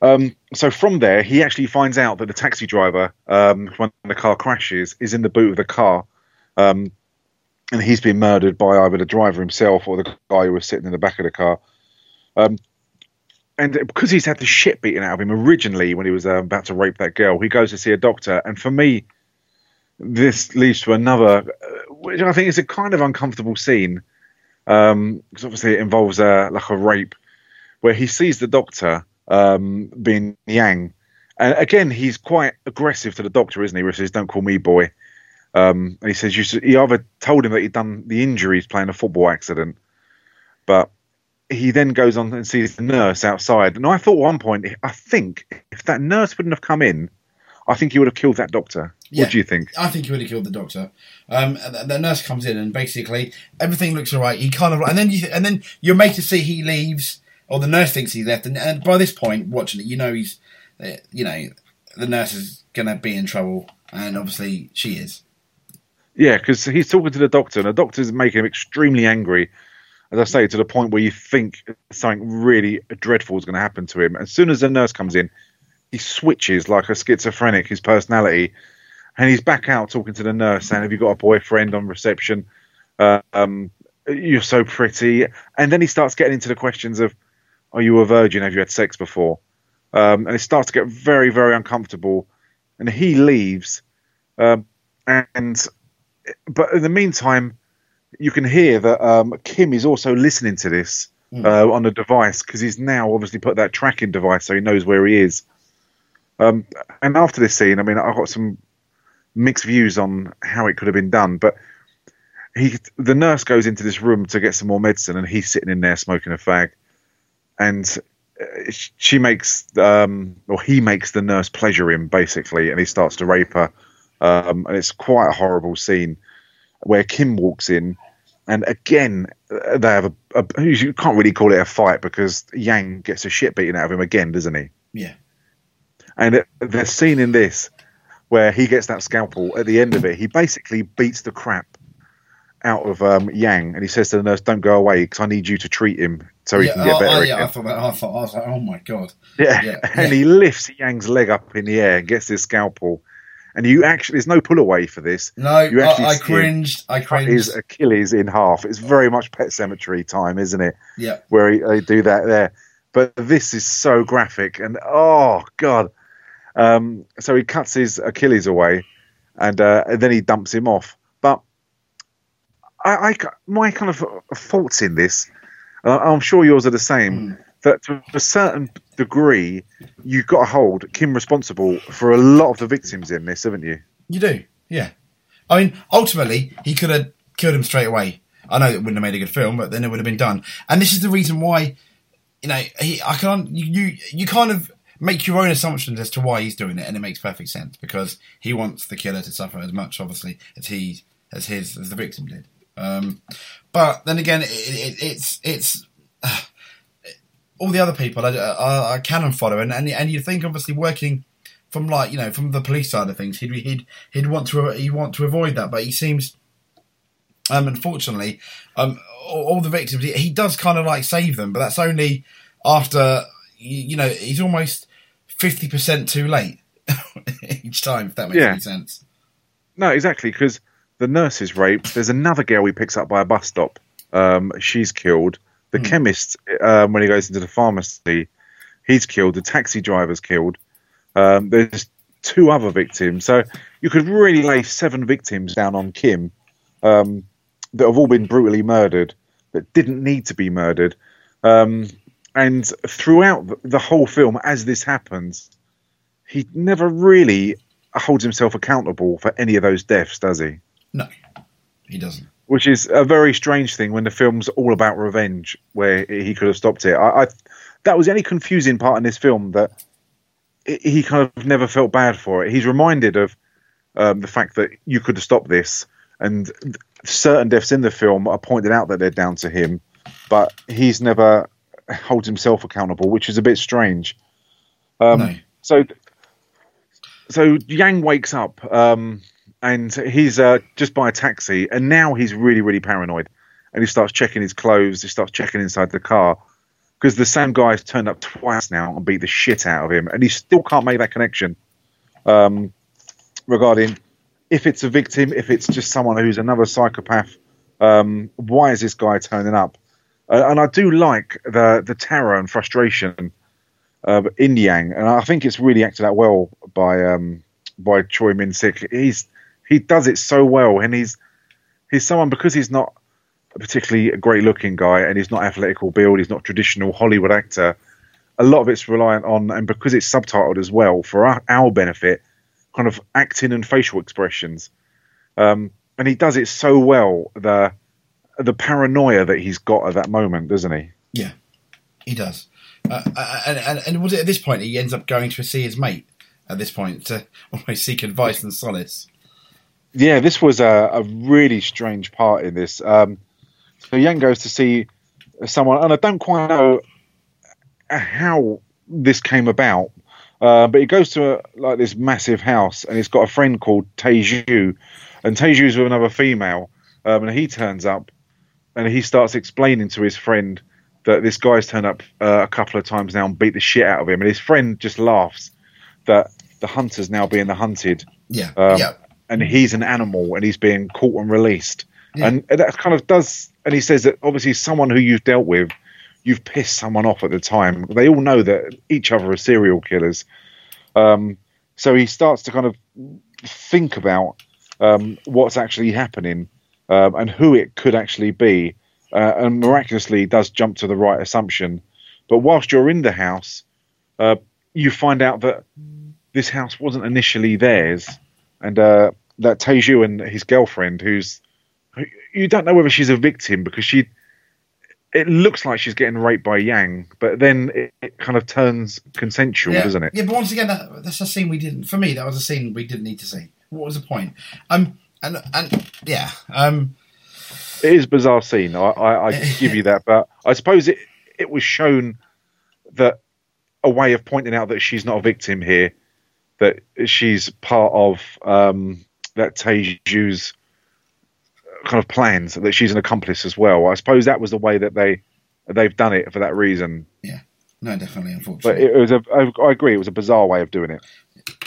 [SPEAKER 2] Um, so from there, he actually finds out that the taxi driver, um, when the car crashes, is in the boot of the car, um, and he's been murdered by either the driver himself or the guy who was sitting in the back of the car. Um, and because he's had the shit beaten out of him originally when he was uh, about to rape that girl, he goes to see a doctor. And for me, this leads to another, uh, which I think is a kind of uncomfortable scene, because obviously it involves uh, like a rape, where he sees the doctor um, being Yang, and again he's quite aggressive to the doctor, isn't he? Where he says, "Don't call me boy," um, and he says, "You." He either told him that he'd done the injuries playing a football accident, but he then goes on and sees the nurse outside. And I thought at one point, I think if that nurse wouldn't have come in, I think he would have killed that doctor.
[SPEAKER 1] Yeah.
[SPEAKER 2] What do you think?
[SPEAKER 1] I think he would have killed the doctor. Um, the, nurse comes in and basically everything looks alright. He kind of and then you and then you're made to see he leaves, or the nurse thinks he's left, and, and by this point, watching it, you know he's, uh, you know, the nurse is gonna be in trouble, and obviously she is.
[SPEAKER 2] Yeah, because he's talking to the doctor, and the doctor's making him extremely angry. As I say, to the point where you think something really dreadful is going to happen to him. As soon as the nurse comes in, he switches like a schizophrenic, his personality, and he's back out talking to the nurse, saying, "Have you got a boyfriend on reception? Uh, um, you're so pretty." And then he starts getting into the questions of, "Are you a virgin? Have you had sex before?" Um, and it starts to get very, very uncomfortable. And he leaves, um, and but in the meantime, you can hear that um, Kim is also listening to this
[SPEAKER 1] Mm.
[SPEAKER 2] uh, on a device because he's now obviously put that tracking device so he knows where he is. Um, and after this scene, I mean, I've got some mixed views on how it could have been done, but he, the nurse goes into this room to get some more medicine, and he's sitting in there smoking a fag, and uh, she makes, um, or he makes the nurse pleasure him basically, and he starts to rape her, um, and it's quite a horrible scene where Kim walks in, and again uh, they have a, a you can't really call it a fight because Yang gets a shit beaten out of him again, doesn't he?
[SPEAKER 1] Yeah.
[SPEAKER 2] And the scene in this where he gets that scalpel at the end of it, he basically beats the crap out of um, Yang, and he says to the nurse, "Don't go away because I need you to treat him so he
[SPEAKER 1] yeah,
[SPEAKER 2] can get
[SPEAKER 1] oh,
[SPEAKER 2] better."
[SPEAKER 1] oh, yeah, I thought that. I thought I was like, oh my god.
[SPEAKER 2] Yeah.
[SPEAKER 1] Yeah,
[SPEAKER 2] and
[SPEAKER 1] yeah.
[SPEAKER 2] he lifts Yang's leg up in the air and gets his scalpel. And you actually, there's no pull away for this.
[SPEAKER 1] No,
[SPEAKER 2] You actually
[SPEAKER 1] I, I cringed. I cringed.
[SPEAKER 2] his Achilles in half. It's very much Pet Sematary time, isn't it?
[SPEAKER 1] yeah.
[SPEAKER 2] Where he, they do that there. But this is so graphic, and oh god. Um, so he cuts his Achilles away, and, uh, and then he dumps him off. But I, I my kind of faults in this, I'm sure yours are the same.
[SPEAKER 1] Mm.
[SPEAKER 2] That to a certain degree, you've got to hold Kim responsible for a lot of the victims in this, haven't you?
[SPEAKER 1] You do, yeah. I mean, ultimately, he could have killed him straight away. I know it wouldn't have made a good film, but then it would have been done. And this is the reason why, you know, he, I can't. You, you, kind of make your own assumptions as to why he's doing it, and it makes perfect sense because he wants the killer to suffer as much, obviously, as he, as his, as the victim did. Um, but then again, it, it, it's it's all the other people are, are, are cannon fodder, and, and and you think obviously working from like you know from the police side of things, he'd he'd he'd want to he'd want to avoid that, but he seems, um, unfortunately, um, all, all the victims he, he does kind of like save them, but that's only after you, you know he's almost fifty percent too late each time. If that makes
[SPEAKER 2] Yeah.
[SPEAKER 1] any sense.
[SPEAKER 2] No, exactly, because the nurse is raped. There's another girl he picks up by a bus stop. Um, she's killed. The
[SPEAKER 1] Hmm.
[SPEAKER 2] chemist, um, when he goes into the pharmacy, he's killed. The taxi driver's killed. Um, there's two other victims. So you could really lay seven victims down on Kim um, that have all been brutally murdered, that didn't need to be murdered. Um, and throughout the whole film, as this happens, he never really holds himself accountable for any of those deaths, does he?
[SPEAKER 1] No, he doesn't.
[SPEAKER 2] Which is a very strange thing when the film's all about revenge, where he could have stopped it. I, I that was the only confusing part in this film that he kind of never felt bad for it. He's reminded of um, the fact that you could have stopped this, and certain deaths in the film are pointed out that they're down to him, but he's never holds himself accountable, which is a bit strange. Um,
[SPEAKER 1] no.
[SPEAKER 2] so so Yang wakes up um, and he's uh, just by a taxi, and now he's really, really paranoid, and he starts checking his clothes. He starts checking inside the car because the same guy's turned up twice now and beat the shit out of him, and he still can't make that connection um, regarding if it's a victim, if it's just someone who's another psychopath. Um, why is this guy turning up? Uh, and I do like the the terror and frustration uh, in Yang, and I think it's really acted out well by um, by Choi Min Sik. He's he does it so well, and he's he's someone because he's not a particularly great looking guy, and he's not athletic or build, he's not traditional Hollywood actor. A lot of it's reliant on, and because it's subtitled as well for our, our benefit, kind of acting and facial expressions. Um, and he does it so well. The the paranoia that he's got at that moment, doesn't he?
[SPEAKER 1] Yeah, he does. Uh, and, and, and was it at this point he ends up going to see his mate at this point to almost seek advice and solace?
[SPEAKER 2] Yeah, this was a, a really strange part in this. Um, so Yang goes to see someone, and I don't quite know how this came about, uh, but he goes to a, like this massive house, and he's got a friend called Taeju, and Taeju's with another female, um, and he turns up, and he starts explaining to his friend that this guy's turned up uh, a couple of times now and beat the shit out of him, and his friend just laughs that the hunter's now being the hunted.
[SPEAKER 1] Yeah, um, yeah.
[SPEAKER 2] And he's an animal, and he's being caught and released, yeah. and that kind of does. And he says that obviously someone who you've dealt with, you've pissed someone off at the time. They all know that each other are serial killers. Um, so he starts to kind of think about um, what's actually happening um, and who it could actually be uh, and miraculously does jump to the right assumption. But whilst you're in the house, uh, you find out that this house wasn't initially theirs, and uh, that Taeju and his girlfriend, who's you don't know whether she's a victim because she. It looks like she's getting raped by Yang, but then it, it kind of turns consensual,
[SPEAKER 1] yeah.
[SPEAKER 2] doesn't it?
[SPEAKER 1] Yeah, but once again, that, that's a scene we didn't. For me, that was a scene we didn't need to see. What was the point? Um, and and yeah, um,
[SPEAKER 2] it is a bizarre scene. I, I, I give you that, but I suppose it it was shown that a way of pointing out that she's not a victim here, that she's part of um, that Taeju's kind of plans, that she's an accomplice as well. I suppose that was the way that they they've done it for that reason.
[SPEAKER 1] Yeah, no, definitely, unfortunately.
[SPEAKER 2] But it was a. I agree, it was a bizarre way of doing it.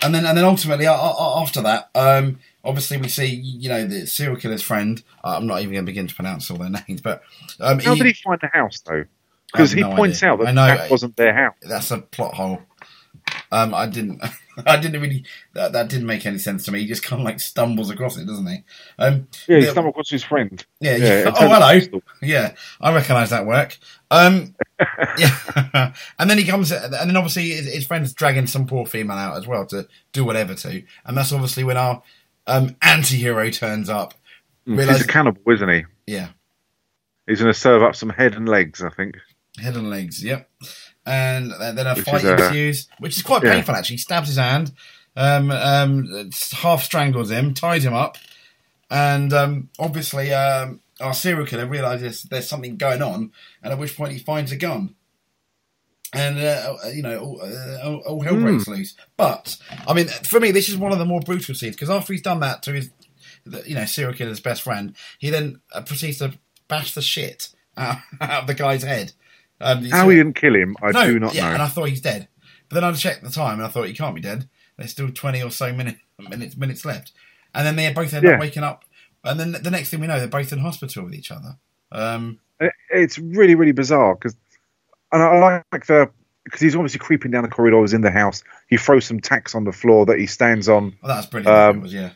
[SPEAKER 1] And then, and then ultimately, after that, um, obviously we see you know the serial killer's friend. Uh, I'm not even going to begin to pronounce all their names, but um,
[SPEAKER 2] how he, did he find the house though? Because he no points idea. out that I know, that wasn't their house.
[SPEAKER 1] That's a plot hole. Um, I didn't, I didn't really. That, that didn't make any sense to me. He just kind of like stumbles across it, doesn't he? Um,
[SPEAKER 2] yeah, he stumbles across his friend.
[SPEAKER 1] Yeah. yeah, yeah oh, hello. Yeah, I recognise that work. Um, yeah, and then he comes, and then obviously his, his friend's dragging some poor female out as well to do whatever to, and that's obviously when our um, anti-hero turns up.
[SPEAKER 2] Realize- He's a cannibal, isn't he?
[SPEAKER 1] Yeah.
[SPEAKER 2] He's going to serve up some head and legs, I think.
[SPEAKER 1] Head and legs, yep. And then a which fight uh, ensues, which is quite yeah. painful actually. He stabs his hand, um, um, half strangles him, ties him up, and um, obviously um, our serial killer realizes there's something going on, and at which point he finds a gun and uh, you know all, uh, all hell breaks mm. loose. But I mean, for me, this is one of the more brutal scenes because after he's done that to his, you know, serial killer's best friend, he then uh, proceeds to bash the shit out, out of the guy's head.
[SPEAKER 2] Um, How so, he didn't kill him, I
[SPEAKER 1] no,
[SPEAKER 2] do not
[SPEAKER 1] yeah,
[SPEAKER 2] know.
[SPEAKER 1] And I thought he's dead, but then I checked the time and I thought he can't be dead. There's still twenty or so minutes minutes minutes left, and then they both end yeah. up waking up, and then the next thing we know, they're both in hospital with each other. Um,
[SPEAKER 2] it's really really bizarre because and I like the because he's obviously creeping down the corridors in the house. He throws some tacks on the floor that he stands on.
[SPEAKER 1] Oh, that's brilliant. Um, was, yeah.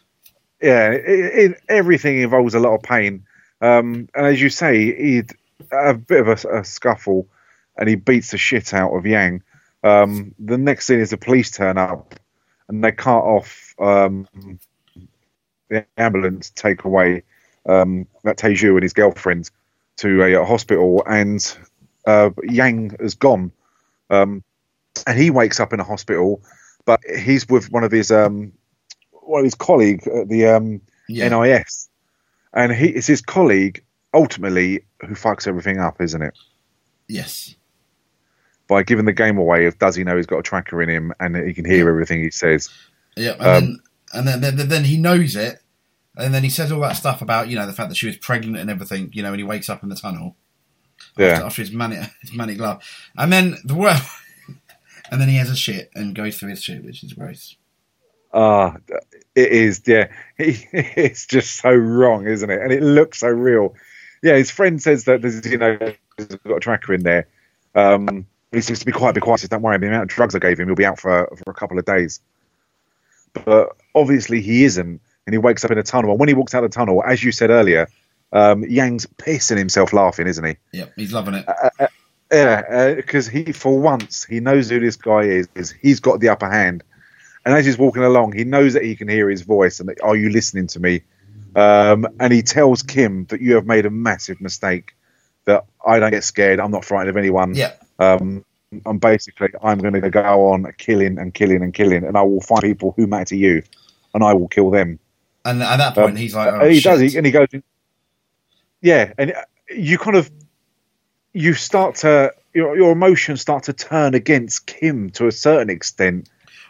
[SPEAKER 2] Yeah, it, it, everything involves a lot of pain. Um, and as you say, he a bit of a, a, scuffle, and he beats the shit out of Yang. Um, the next scene is the police turn up, and they cart off um, the ambulance, take away um, that Taeju and his girlfriend to a, a hospital, and uh, Yang has gone, um, and he wakes up in a hospital, but he's with one of his um, one of his colleague at the um, yeah. NIS, and he it's his colleague ultimately who fucks everything up, isn't it?
[SPEAKER 1] Yes.
[SPEAKER 2] By giving the game away of does he know he's got a tracker in him and he can hear everything he says.
[SPEAKER 1] Yeah, and,
[SPEAKER 2] Um,
[SPEAKER 1] then, and then, then then he knows it, and then he says all that stuff about you know the fact that she was pregnant and everything. You know, when he wakes up in the tunnel
[SPEAKER 2] Yeah.
[SPEAKER 1] after his manic his manic love, and then the well, and then he has a shit and goes through his shit, which is gross.
[SPEAKER 2] Ah, it is. Yeah, it's just so wrong, isn't it? And it looks so real. Yeah, his friend says that there's, you know, he's got a tracker in there. Um, he seems to be quite, be quiet. He says, "Don't worry, the amount of drugs I gave him, he'll be out for for a couple of days." But obviously, he isn't, and he wakes up in a tunnel. And when he walks out of the tunnel, as you said earlier, um, Yang's pissing himself laughing, isn't he?
[SPEAKER 1] Yeah, he's loving it.
[SPEAKER 2] Yeah, because he, for once, he knows who this guy is. is. He's got the upper hand, and as he's walking along, he knows that he can hear his voice. And that, are you listening to me? Um, and he tells Kim that you have made a massive mistake. That I don't get scared. I'm not frightened of anyone.
[SPEAKER 1] Yeah,
[SPEAKER 2] Um, I'm basically I'm going to go on killing and killing and killing, and I will find people who matter to you, and I will kill them.
[SPEAKER 1] and at that point,
[SPEAKER 2] Um,
[SPEAKER 1] he's like, oh,
[SPEAKER 2] and he does, he, and he goes, yeah, and you kind of you start to your your emotions start to turn against Kim to a certain extent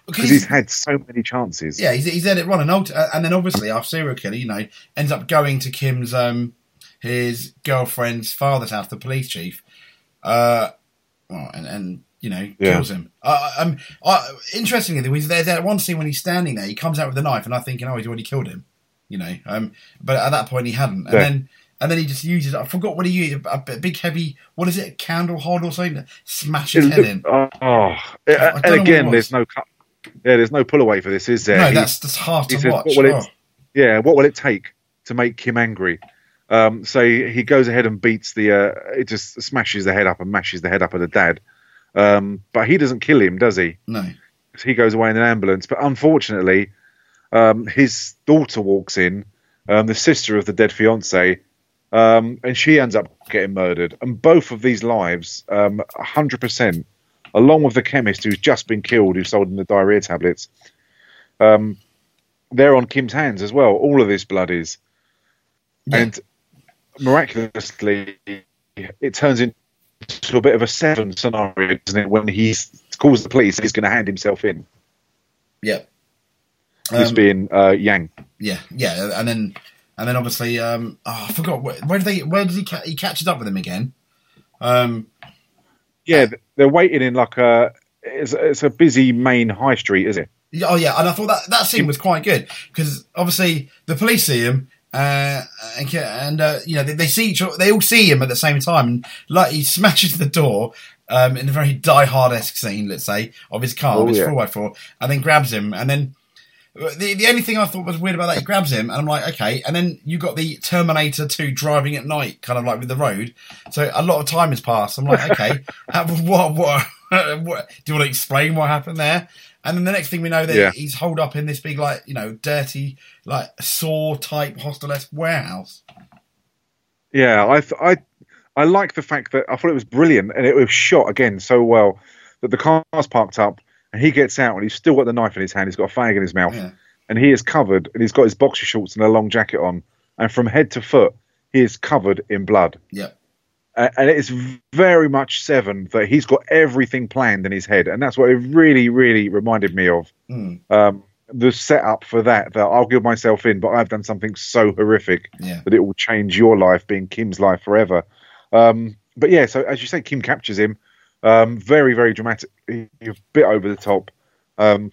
[SPEAKER 1] Because
[SPEAKER 2] because he's had so many chances.
[SPEAKER 1] Yeah, he's, he's had it wrong, and, ult- uh, and then obviously our serial killer, you know, ends up going to Kim's um his girlfriend's father's house, the police chief, uh, well, and and you know
[SPEAKER 2] Yeah.
[SPEAKER 1] kills him. Uh, um, uh, interestingly, there was there that one scene when he's standing there, he comes out with a knife, and I'm thinking, oh, he's already killed him, you know. Um, but at that point, he hadn't, and
[SPEAKER 2] Yeah.
[SPEAKER 1] then. And then he just uses, I forgot what he used, a, big heavy, what is it, a candle hold or something, smash his
[SPEAKER 2] It
[SPEAKER 1] head
[SPEAKER 2] look-
[SPEAKER 1] in.
[SPEAKER 2] oh,
[SPEAKER 1] I
[SPEAKER 2] and again, there's no cut. Yeah, there's no pull away for this, is there?
[SPEAKER 1] no,
[SPEAKER 2] He-
[SPEAKER 1] that's, that's hard to
[SPEAKER 2] says,
[SPEAKER 1] watch.
[SPEAKER 2] what will it-
[SPEAKER 1] Oh.
[SPEAKER 2] yeah, what will it take to make Kim angry? Um, so he, goes ahead and beats the. Uh, it just smashes the head up and mashes the head up of the dad. Um, but he doesn't kill him, does he?
[SPEAKER 1] No.
[SPEAKER 2] So he goes away in an ambulance. But unfortunately, um, his daughter walks in, um, the sister of the dead fiance, um, and she ends up getting murdered. And both of these lives, um, 100%, along with the chemist who's just been killed, who sold him the diarrhea tablets, um, they're on Kim's hands as well. All of this blood is.
[SPEAKER 1] Yeah.
[SPEAKER 2] And miraculously, it turns into a bit of a seven scenario, doesn't it? When he calls the police, he's going to hand himself in.
[SPEAKER 1] Yeah.
[SPEAKER 2] This
[SPEAKER 1] Um,
[SPEAKER 2] being uh, Yang.
[SPEAKER 1] Yeah, yeah, and then and then obviously, um, oh, I forgot where, where did they where did he ca- he catches up with him again? Um,
[SPEAKER 2] Yeah, they're waiting in like a. It's, it's a busy main high street, is it?
[SPEAKER 1] oh yeah, and I thought that that scene was quite good because obviously the police see him. Uh, and and uh, you know they, they see each other, they all see him at the same time and like he smashes the door um, in a very die hard esque scene let's say of his car
[SPEAKER 2] Oh,
[SPEAKER 1] of his 4x4 and then grabs him and then the the only thing I thought was weird about that he grabs him and I'm like okay. And then you got the Terminator 2 driving at night kind of like with the road. So a lot of time has passed. I'm like okay. What what what? Do you want to explain what happened there? And then the next thing we know that
[SPEAKER 2] Yeah.
[SPEAKER 1] he's holed up in this big like you know dirty like saw type hostel-esque warehouse.
[SPEAKER 2] Yeah, I I I like the fact that I thought it was brilliant and it was shot again so well that the car's parked up and he gets out and he's still got the knife in his hand. He's got a fag in his mouth
[SPEAKER 1] Yeah.
[SPEAKER 2] and he is covered and he's got his boxer shorts and a long jacket on and from head to foot he is covered in blood.
[SPEAKER 1] Yep.
[SPEAKER 2] A- and it's very much Seven that he's got everything planned in his head, and that's what it really, really reminded me of.
[SPEAKER 1] Mm.
[SPEAKER 2] Um, the setup for that that I'll give myself in, but I've done something so horrific
[SPEAKER 1] Yeah.
[SPEAKER 2] that it will change your life, being Kim's life forever. Um, but yeah, so as you say, Kim captures him. Um, very, very dramatic. A bit over the top. Um,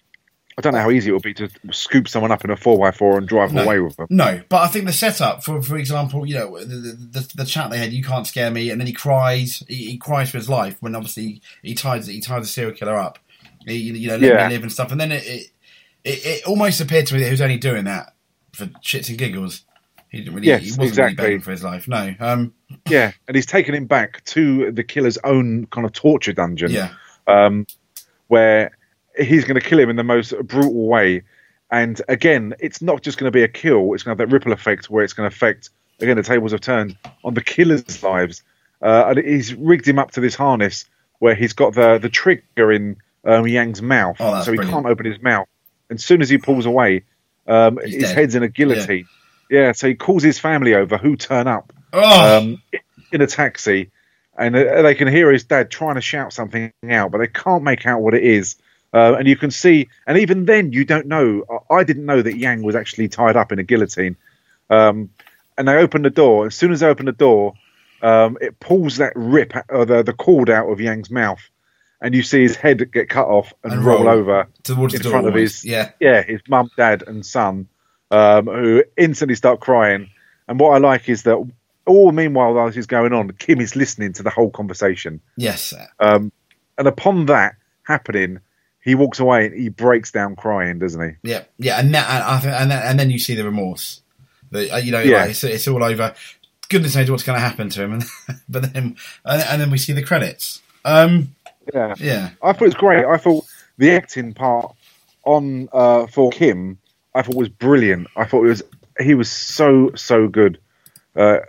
[SPEAKER 2] I don't know how easy it would be to scoop someone up in a four x four and drive
[SPEAKER 1] No.
[SPEAKER 2] away with them.
[SPEAKER 1] No, but I think the setup for, for example, you know, the, the, the, the chat they had, you can't scare me, and then he cries, he, he cries for his life when obviously he ties he ties the serial killer up, he, you know, let
[SPEAKER 2] Yeah.
[SPEAKER 1] me live and stuff, and then it it, it it almost appeared to me that he was only doing that for shits and giggles. He didn't really,
[SPEAKER 2] Yes,
[SPEAKER 1] he wasn't
[SPEAKER 2] exactly.
[SPEAKER 1] really begging for his life. No, um,
[SPEAKER 2] Yeah, and he's taken him back to the killer's own kind of torture dungeon.
[SPEAKER 1] yeah,
[SPEAKER 2] um, where he's going to kill him in the most brutal way. And again, it's not just going to be a kill; it's going to have that ripple effect where it's going to affect again the tables have turned on the killer's lives. Uh, and he's rigged him up to this harness where he's got the the trigger in um, Yang's mouth,
[SPEAKER 1] Oh,
[SPEAKER 2] so he
[SPEAKER 1] brilliant.
[SPEAKER 2] can't open his mouth. And as soon as he pulls away, um, his
[SPEAKER 1] dead.
[SPEAKER 2] head's in a guillotine. Yeah. So he calls his family over, who turn up
[SPEAKER 1] oh,
[SPEAKER 2] um, in a taxi, and uh, they can hear his dad trying to shout something out, but they can't make out what it is. Uh, and you can see, and even then, you don't know. I- didn't know that Yang was actually tied up in a guillotine. Um, and they open the door. As soon as they open the door, um, it pulls that rip, or the, the cord out of Yang's mouth, and you see his head get cut off and,
[SPEAKER 1] And
[SPEAKER 2] roll,
[SPEAKER 1] roll
[SPEAKER 2] over
[SPEAKER 1] Towards
[SPEAKER 2] in
[SPEAKER 1] the door.
[SPEAKER 2] front of his
[SPEAKER 1] yeah.
[SPEAKER 2] yeah, his mum, dad, and son, um, who instantly start crying. And what I like is that all meanwhile while this is going on, Kim is listening to the whole conversation.
[SPEAKER 1] Yes.
[SPEAKER 2] Um, and upon that happening, he walks away and he breaks down crying, doesn't he?
[SPEAKER 1] Yeah, yeah, and that, and, and, then, and then you see the remorse. The, uh, you know,
[SPEAKER 2] Yeah.
[SPEAKER 1] like, it's, it's all over. Goodness knows what's going to happen to him, and but then and, and then we see the credits. Um,
[SPEAKER 2] Yeah,
[SPEAKER 1] yeah,
[SPEAKER 2] I thought it was great. I thought the acting part on uh, for Kim, I thought was brilliant. I thought it was he was so so good. Uh,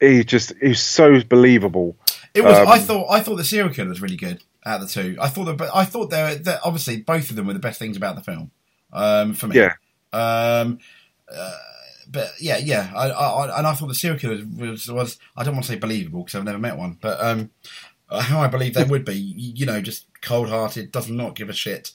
[SPEAKER 2] he just he's so believable.
[SPEAKER 1] it was.
[SPEAKER 2] Um,
[SPEAKER 1] I thought I thought the serial killer was really good out of the two. I thought that, but I thought they were that obviously both of them were the best things about the film. Um, for me,
[SPEAKER 2] Yeah,
[SPEAKER 1] Um, uh, but yeah, yeah, I, I, and I thought the serial killer was, was I don't want to say believable because I've never met one, but um, how I believe they would be, you, know, just cold-hearted, does not give a shit,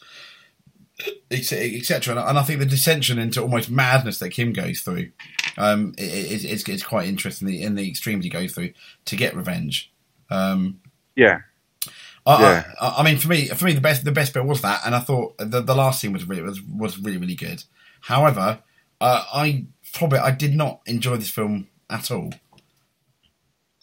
[SPEAKER 1] etc. And, I- think the dissension into almost madness that Kim goes through um, is, is, is quite interesting in the, in the extremes he goes through to get revenge. Um,
[SPEAKER 2] yeah,
[SPEAKER 1] I,
[SPEAKER 2] Yeah.
[SPEAKER 1] I, I mean, for me, for me, the best the best bit was that, and I thought the the last scene was really was, was really really good. However, uh, I probably I did not enjoy this film at all.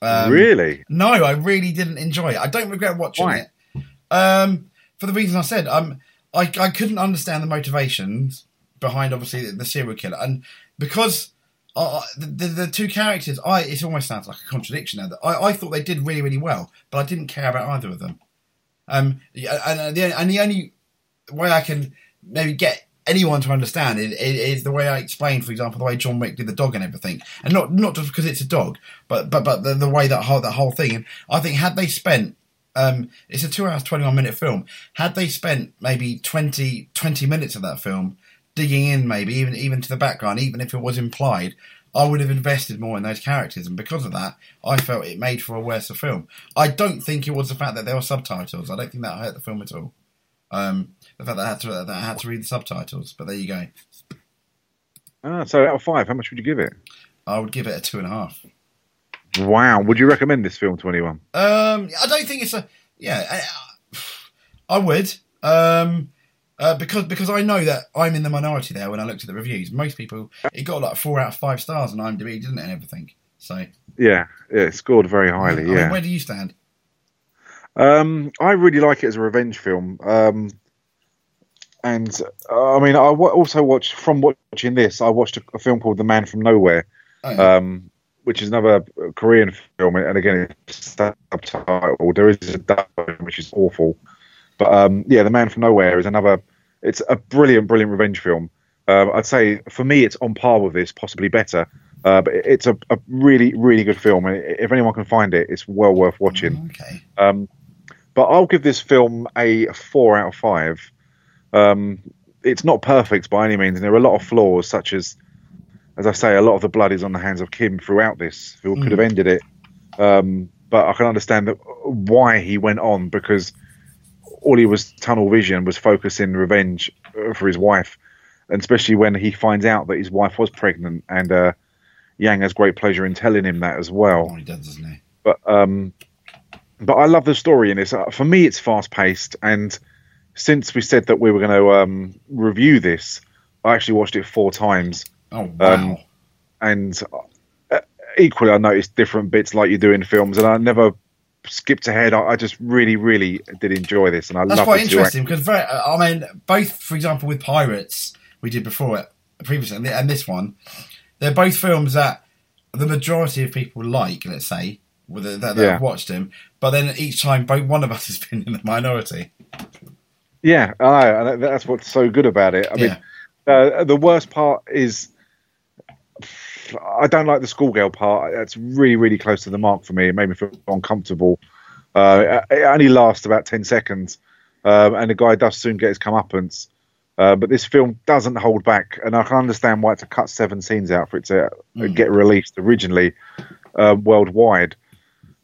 [SPEAKER 1] Um,
[SPEAKER 2] really.
[SPEAKER 1] No, I really didn't enjoy it. I don't regret watching
[SPEAKER 2] Why?
[SPEAKER 1] it. Um, for the reason I said, um, I I couldn't understand the motivations behind obviously the, the serial killer, and because. Uh, the, the, two characters, I it almost sounds like a contradiction now. I, I thought they did really, really well, but I didn't care about either of them. Um, and the, and the only way I can maybe get anyone to understand it is, is the way I explained, for example, the way John Wick did the dog and everything, and not not just because it's a dog, but but but the, the way that whole that whole thing. And I think had they spent, um, it's a two hours twenty one minute film. Had they spent maybe 20, 20 minutes of that film digging in, maybe even even to the background, even if it was implied. I would have invested more in those characters, and because of that, I felt it made for a worse film. I don't think it was the fact that there were subtitles. I don't think that hurt the film at all. Um, the fact that I had to that I had to read the subtitles, but there you go.
[SPEAKER 2] Ah, so out of five, how much would you give it?
[SPEAKER 1] I would give it a two and a half.
[SPEAKER 2] Wow. Would you recommend this film to anyone?
[SPEAKER 1] Um, I don't think it's a yeah. I, I would um, uh, because because I know that I'm in the minority there. When I looked at the reviews, most people it got like four out of five stars on IMDb, didn't it, and everything. So
[SPEAKER 2] Yeah, yeah, it scored very
[SPEAKER 1] I
[SPEAKER 2] highly.
[SPEAKER 1] mean,
[SPEAKER 2] Yeah.
[SPEAKER 1] where do you stand?
[SPEAKER 2] Um, I really like it as a revenge film. Um, and uh, I mean, I w- also watched from watching this. I watched a, a film called The Man from Nowhere,
[SPEAKER 1] Oh, yeah.
[SPEAKER 2] um, which is another Korean film, and again, it's subtitled. There is a dub which is awful, but um, yeah, The Man from Nowhere is another. It's a brilliant, brilliant revenge film. Um, I'd say for me, it's on par with this, possibly better. Uh, but it's a, a really, really good film, and if anyone can find it, it's well worth watching.
[SPEAKER 1] okay.
[SPEAKER 2] Um, but I'll give this film a four out of five. Um, it's not perfect by any means, and there are a lot of flaws, such as, as I say, a lot of the blood is on the hands of Kim throughout this, who could have ended it. Um, but I can understand that why he went on because all he was tunnel vision was focusing revenge uh, for his wife, and especially when he finds out that his wife was pregnant, and uh, Yang has great pleasure in telling him that as well
[SPEAKER 1] Oh, he does, doesn't he?
[SPEAKER 2] but um, but I love the story in this. Uh, For me, it's fast paced, and since we said that we were going to um, review this, I actually watched it four times,
[SPEAKER 1] Oh wow.
[SPEAKER 2] Um, and uh, equally, I noticed different bits like you do in films, and I never skipped ahead. I, I just really, really did enjoy this, and I
[SPEAKER 1] That's
[SPEAKER 2] love
[SPEAKER 1] quite interesting because very, I mean, both, for example, with Pirates, we did before it previously, and, this one, they're both films that the majority of people like. Let's say that, that
[SPEAKER 2] Yeah.
[SPEAKER 1] have watched them, but then each time, both one of us has been in the minority.
[SPEAKER 2] Yeah, I know, and that's what's so good about it. I mean, uh, the worst part is I don't like the schoolgirl part. That's really, really close to the mark for me. It made me feel uncomfortable. Uh, it only lasts about ten seconds, um, and the guy does soon get his comeuppance. Uh, but this film doesn't hold back, and I can understand why it's to cut seven scenes out for it to
[SPEAKER 1] Mm.
[SPEAKER 2] get released originally uh, worldwide.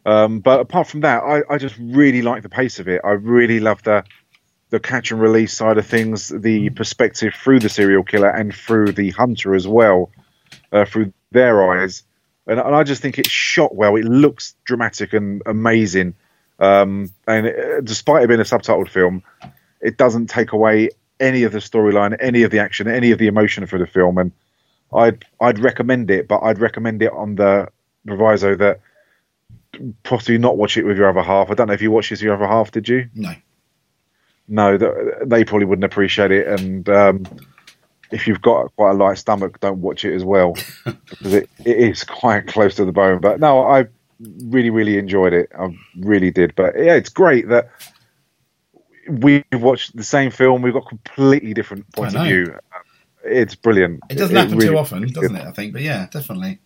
[SPEAKER 2] Um, but apart from that, I, I just really like the pace of it. I really love the the catch and release side of things, the perspective through the serial killer and through the hunter as well, uh, through their eyes. And, and, I just think it's shot well. It looks dramatic and amazing. Um, and it, despite it being a subtitled film, it doesn't take away any of the storyline, any of the action, any of the emotion for the film. And I'd I'd recommend it, but I'd recommend it on the proviso that possibly not watch it with your other half. I don't know if you watched this with your other half. Did you?
[SPEAKER 1] No.
[SPEAKER 2] No, they probably wouldn't appreciate it. And um, if you've got quite a light stomach, don't watch it as well because it, it is quite close to the bone. But no, I really, really enjoyed it. I really did. But yeah, it's great that we've watched the same film. We've got completely different points of view. It's brilliant.
[SPEAKER 1] It doesn't it, happen really too often, doesn't it? I think, but yeah, definitely.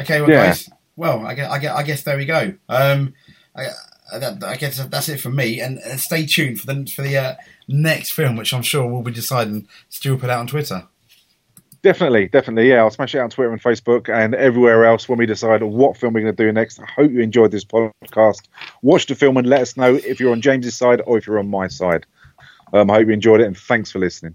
[SPEAKER 1] Okay, well, yeah. guys. Well, I guess, I guess, I guess there we go. Um, I, I guess that's it for me. And, and stay tuned for the for the uh, next film, which I'm sure we'll be deciding. Stu will put out on Twitter.
[SPEAKER 2] Definitely, definitely, yeah. I'll smash it out on Twitter and Facebook and everywhere else when we decide what film we're going to do next. I hope you enjoyed this podcast. Watch the film and let us know if you're on James's side or if you're on my side. Um, I hope you enjoyed it and thanks for listening.